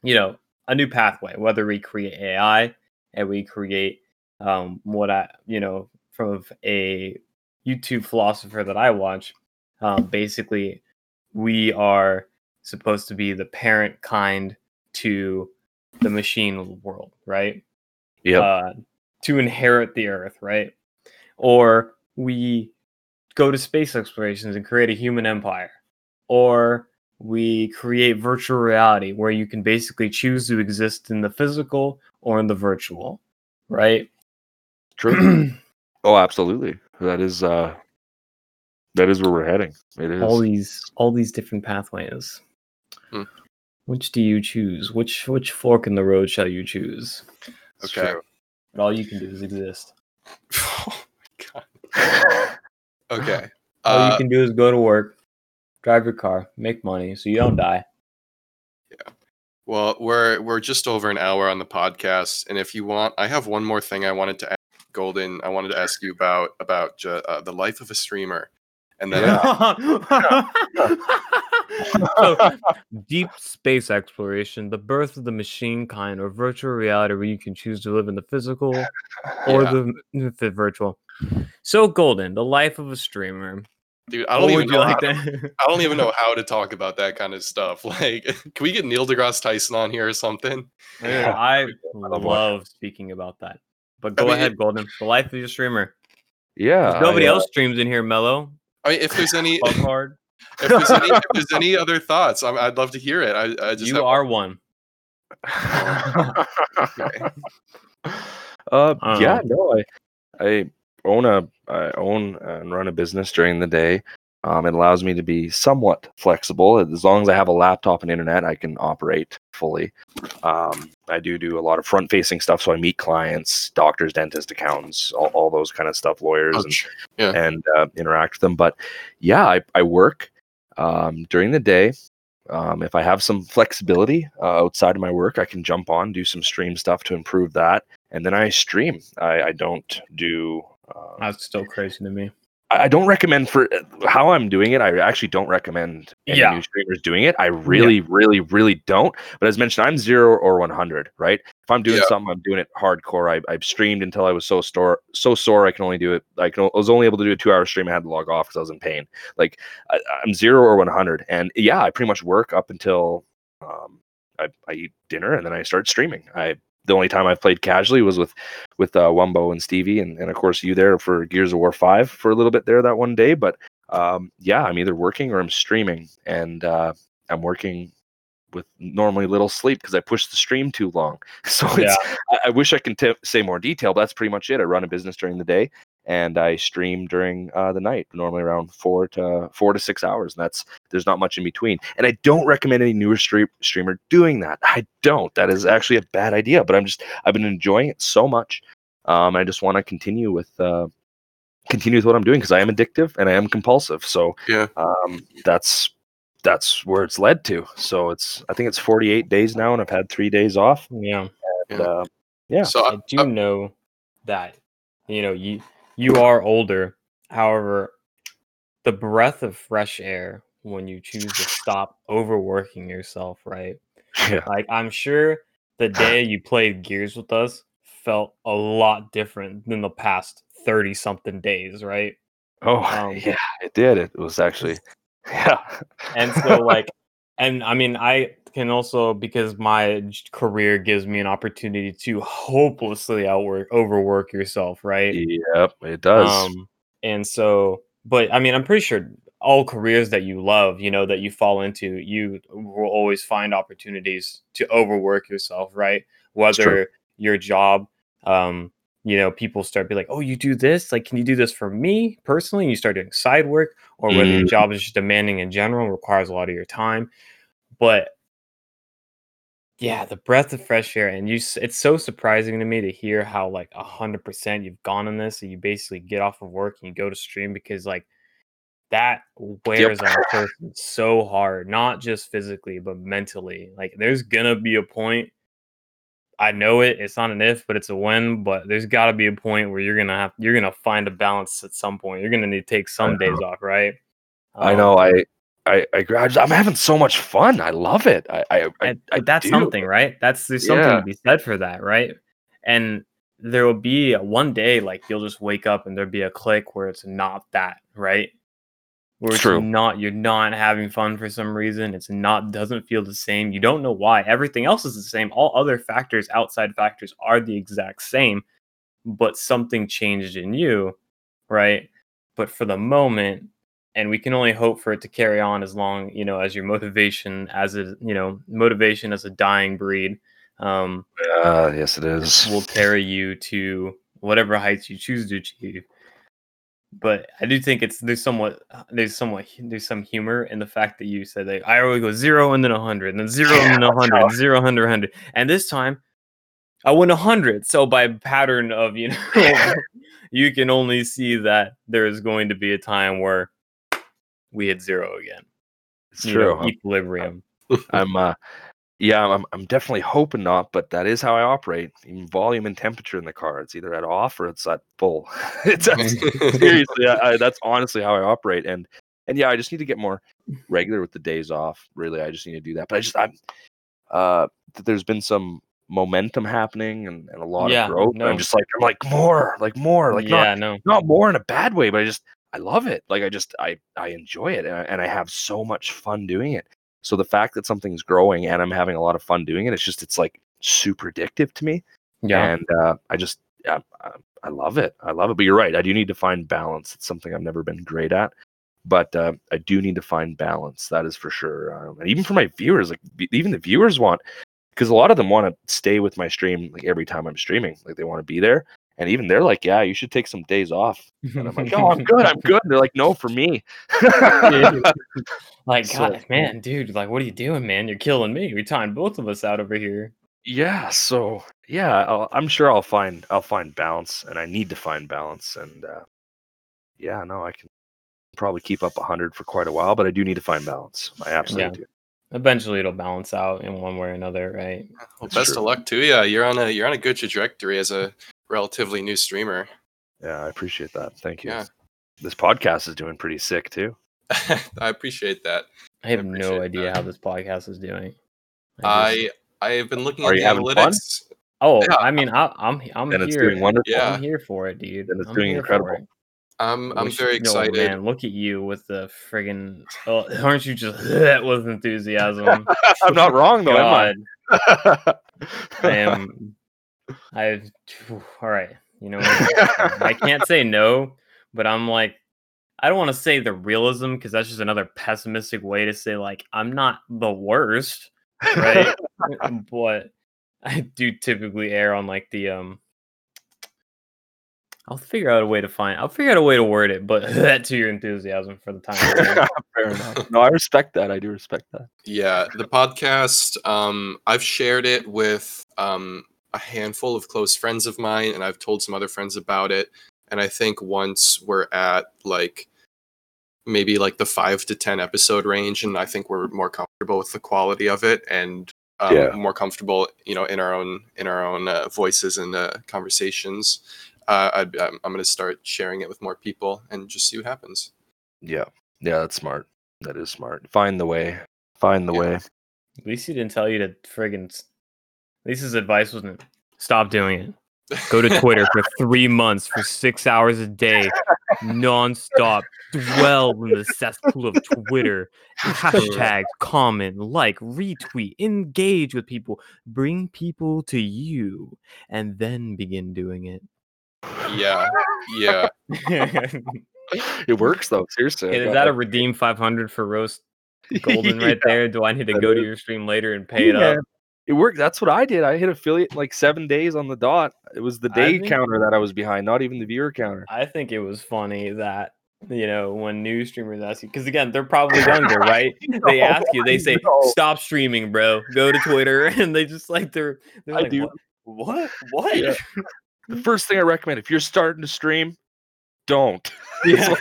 you know, a new pathway. Whether we create AI and we create um, what I, you know, from a YouTube philosopher that I watch, um, basically, we are supposed to be the parent kind to the machine world, right? Yep. Uh, to inherit the earth, right? Or we go to space explorations and create a human empire. Or we create virtual reality where you can basically choose to exist in the physical or in the virtual, right? true oh absolutely that is uh that is where we're heading it is all these all these different pathways. Hmm. Which do you choose? Which which fork in the road shall you choose? It's Okay. true. But all you can do is exist. oh my god. Okay. All Uh, you can do is go to work, drive your car, make money, so you don't die. Yeah. Well, we're we're just over an hour on the podcast, and if you want, I have one more thing I wanted to ask Golden. I wanted to ask you about about ju- uh, the life of a streamer, and then so, deep space exploration, the birth of the machine kind, or virtual reality where you can choose to live in the physical or Yeah. the, the virtual. So, Golden, the life of a streamer. dude, I don't even know. like how to, to? I don't even know how to talk about that kind of stuff. Like, can we get Neil deGrasse Tyson on here or something? Dude, I love love speaking about that. But go mean, ahead, it- Golden. The life of your streamer. yeah nobody I, uh, else streams in here, Mellow. I mean, if there's any, Fuck if there's any, if there's any other thoughts, I'm, I'd love to hear it. I, I just You have- are one. Okay. uh, I don't yeah, no, I, I own a, I own and run a business during the day. Um, it allows me to be somewhat flexible. As long as I have a laptop and internet, I can operate fully. Um, I do do a lot of front-facing stuff, so I meet clients, doctors, dentists, accountants, all, all those kind of stuff, lawyers, Oh, and. Yeah. and uh, interact with them. But yeah, I, I work um, during the day. Um, if I have some flexibility uh, outside of my work, I can jump on, do some stream stuff to improve that, and then I stream. I, I don't do. Uh, That's still crazy to me. I don't recommend for how I'm doing it. I actually don't recommend any Yeah. new streamers doing it. I really, really, really don't. But as mentioned, I'm zero or 100. Right? If I'm doing Yeah. something, I'm doing it hardcore. I, I've streamed until I was so sore, so sore. I can only do it. I can. I was only able to do a two hour stream. I had to log off because I was in pain. Like I, I'm zero or 100, and yeah, I pretty much work up until um, I, I eat dinner and then I start streaming. I the only time I've played casually was with with uh, Wumbo and Stevie, and, and of course you there for Gears of War Five for a little bit there that one day. But um, yeah, I'm either working or I'm streaming, and uh, I'm working with normally little sleep because I push the stream too long. So it's I, I wish I can t- say more detail, but that's pretty much it. I run a business during the day. And I stream during uh, the night, normally around four to four to six hours. And that's there's not much in between. And I don't recommend any newer stream, streamer doing that. I don't. That is actually a bad idea. But I'm just I've been enjoying it so much. Um, I just want to continue with uh, continue with what I'm doing because I am addictive and I am compulsive. So Yeah. um, that's that's where it's led to. So it's I think it's 48 days now, and I've had three days off. Yeah. And, Yeah. uh, yeah. So I I, do know that you know you you are older. However, the breath of fresh air when you choose to stop overworking yourself, right? yeah, Like I'm sure the day you played Gears with us felt a lot different than the past 30 something days, right? oh Um, yeah, it did. It was actually yeah, And so like and I mean I can also because my career gives me an opportunity to hopelessly outwork overwork yourself, right? yep, it does. Um, and so, but I mean, I'm pretty sure all careers that you love, you know, that you fall into, you will always find opportunities to overwork yourself, right? Whether your job, um, you know, people start be like, "Oh, you do this? Like, can you do this for me personally?" And you start doing side work, or whether your Mm. job is just demanding in general, requires a lot of your time. But yeah, the breath of fresh air, and you—it's so surprising to me to hear how like a hundred percent you've gone on this, and you basically get off of work and you go to stream because like that wears on a person so hard, not just physically but mentally. Like, there's gonna be a point. I know it. It's not an if, but it's a when. But there's got to be a point where you're gonna have you're gonna find a balance at some point. You're gonna need to take some days off, right? I Um, know. I I I grad- I'm having so much fun. I love it. I I, I, I that's do. something, right? That's there's something Yeah. to be said for that, right? And there will be a, one day like you'll just wake up and there'll be a click where it's not that, right? Where it's True. not you're not having fun for some reason. It's not doesn't feel the same. You don't know why. Everything else is the same. All other factors, outside factors, are the exact same, but something changed in you, right? But for the moment, and we can only hope for it to carry on as long you know as your motivation as a you know motivation as a dying breed um Uh, yes, it is. will carry you to whatever heights you choose to achieve but i do think it's there's somewhat there's somewhat there's some humor in the fact that you said that i always go zero and then a hundred and then zero and then a that's hundred how- zero hundred hundred and this time i went a hundred so by pattern of you know you can only see that there is going to be a time where we hit zero again It's you know, true. equilibrium. I'm uh yeah, I'm I'm definitely hoping not, but that is how I operate. Even volume and temperature in the car. It's either at off or it's at full. it's seriously, I, I, that's honestly how I operate. And and yeah, I just need to get more regular with the days off. Really, I just need to do that. But I just I'm uh th- there's been some momentum happening and, and a lot Yeah, of growth. and no. I'm just like I'm like more, like more, like not yeah, no. not more in a bad way, but I just I love it. Like I just I I enjoy it and I, and I have so much fun doing it. So the fact that something's growing and I'm having a lot of fun doing it, it's just it's like super addictive to me. Yeah. And uh, I just yeah, I, I love it. I love it. But you're right. I do need to find balance. It's something I've never been great at. But uh, I do need to find balance. That is for sure. Um, and even for my viewers, like even the viewers want, because a lot of them want to stay with my stream like every time I'm streaming. Like they want to be there. And even they're like, yeah, you should take some days off. And I'm like, oh, I'm good. I'm good. They're like, no, for me. like, So- God, man, dude, like, what are you doing, man? You're killing me. You're tying both of us out over here. yeah. So yeah, I'll, I'm sure I'll find I'll find balance, and I need to find balance. And uh, yeah, no, I can probably keep up 100 for quite a while, but I do need to find balance. I absolutely do. Eventually, it'll balance out in one way or another, right? Well, That's best true. of luck to you. You're on a you're on a good trajectory as a relatively new streamer. Yeah, I appreciate that. Thank you. Yeah. This podcast is doing pretty sick too. I appreciate that. I have appreciate no idea that. how this podcast is doing. just- I I have been looking Are at you the having fun? oh, yeah. I mean, I, I'm I'm And it's here. doing wonderful. Yeah. I'm here for it, dude. Then it's I'm doing incredible. it. I'm I'm Wish- very no, excited. man, look at you with the friggin' oh, aren't you just that with enthusiasm? I'm not wrong though, am I? I am. I. All right. You know, what? I can't say no, but I'm like, I don't want to say the realism because that's just another pessimistic way to say like I'm not the worst, right? but I do typically err on like the um. I'll figure out a way to find. I'll figure out a way to word it, but that to your enthusiasm for the time. Fair enough. No, I respect that. I do respect that. Yeah, the podcast. Um, I've shared it with um, a handful of close friends of mine, and I've told some other friends about it. And I think once we're at like maybe like the five to ten episode range, and I think we're more comfortable with the quality of it, and um, Yeah. more comfortable, you know, in our own in our own uh, voices and uh, conversations. Uh, I'd, I'm, I'm going to start sharing it with more people and just see what happens. Yeah. Yeah, that's smart. That is smart. Find the way. Find the Yeah. way. At least he didn't tell you to friggin' s- At least his advice wasn't stop doing it. Go to Twitter for three months for six hours a day, nonstop. Dwell in the cesspool of Twitter. Hashtag, comment, like, retweet, engage with people, bring people to you, and then begin doing it. yeah, yeah. It works though. Seriously. Is that a redeem 500 for roast golden right Yeah, there? Do I need to that go to your stream later and pay it Yeah. up? It worked. That's what I did. I hit affiliate like seven days on the dot. It was the day think- counter that I was behind, not even the viewer counter. I think it was funny that you know when new streamers ask you because again they're probably younger, right? they ask you, they say, "Stop streaming, bro. Go to Twitter," and they just like they're they're I like, do. "What? What? What?" Yeah. The first thing I recommend if you're starting to stream, don't. Yeah.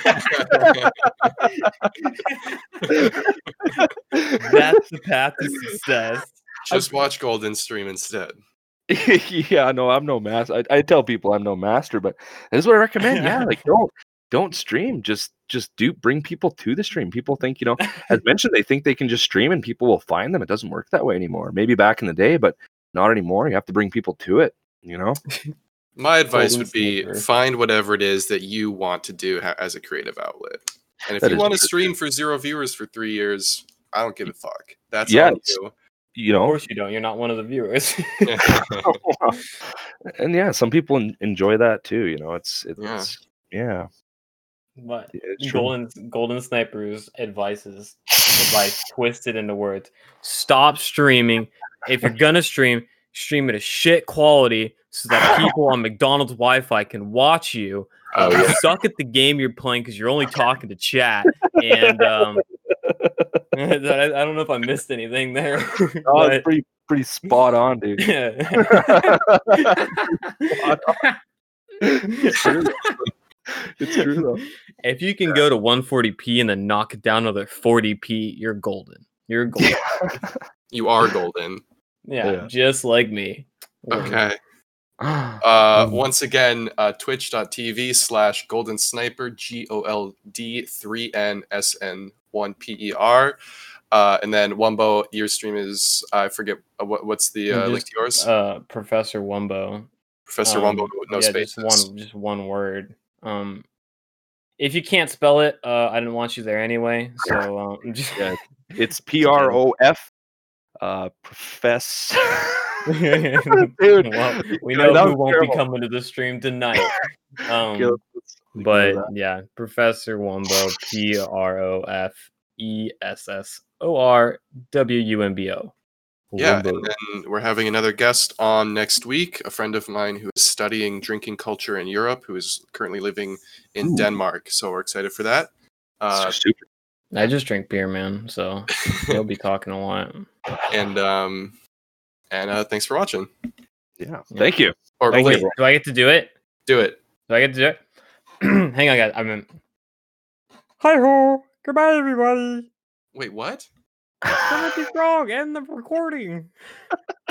That's the path to success. Just watch Golden stream instead. yeah, no, I'm no master. I, I tell people I'm no master, but this is what I recommend. Yeah, like don't don't stream. Just just do bring people to the stream. People think you know, as mentioned, they think they can just stream and people will find them. It doesn't work that way anymore. Maybe back in the day, but not anymore. You have to bring people to it. You know. My advice would be find whatever it is that you want to do ha- as a creative outlet. And if That you want to stream for zero viewers for three years, I don't give a fuck. That's Yeah, all it's- you You Of know, course you don't. You're not one of the viewers. and yeah, some people en- enjoy that too. You know, it's it's Yeah. yeah, it's true. golden golden snipers advices advice twisted into words. Stop streaming. If you're gonna stream, stream at a shit quality so that people on McDonald's Wi-Fi can watch you. Oh, yeah. suck at the game you're playing because you're only talking to chat. And um, I, I don't know if I missed anything there. Oh, but- it's pretty pretty spot on, dude. it's true. It's true though. if you can go to 140p and then knock it down another 40p, you're golden. You're golden. you are golden. Yeah, Yeah. just like me. Okay. Uh, Uh, Mm. once again, uh, twitch.tv slash golden sniper, G O L D 3 N S N 1 P E R. Uh, and then Wumbo, your stream is, I forget, uh, what, what's the uh, link to yours? Uh, Professor Wumbo. Professor um, Wumbo, no yeah, spaces. Just one, just one word. Um, if you can't spell it, uh, I didn't want you there anyway. So um, just Yeah. It's P R O F. Uh, profess. Dude, well, we know that who was won't terrible. be coming to the stream tonight. Um, Okay, let's- let's ignore but yeah, Professor Wumbo, P R O F E S S O R W U M B O. Yeah, and then we're having another guest on next week, a friend of mine who is studying drinking culture in Europe, who is currently living in Ooh. Denmark. So we're excited for that. Uh, Super. I just drink beer, man. So he'll be talking a lot. and um, and uh, thanks for watching. Yeah. Thank you. Or Thank wait, you. Do I get to do it? do it. Do I get to do it? Hang on, guys. I'm in. Hi ho! Goodbye, everybody. Wait, what? Timothy Frog and the recording.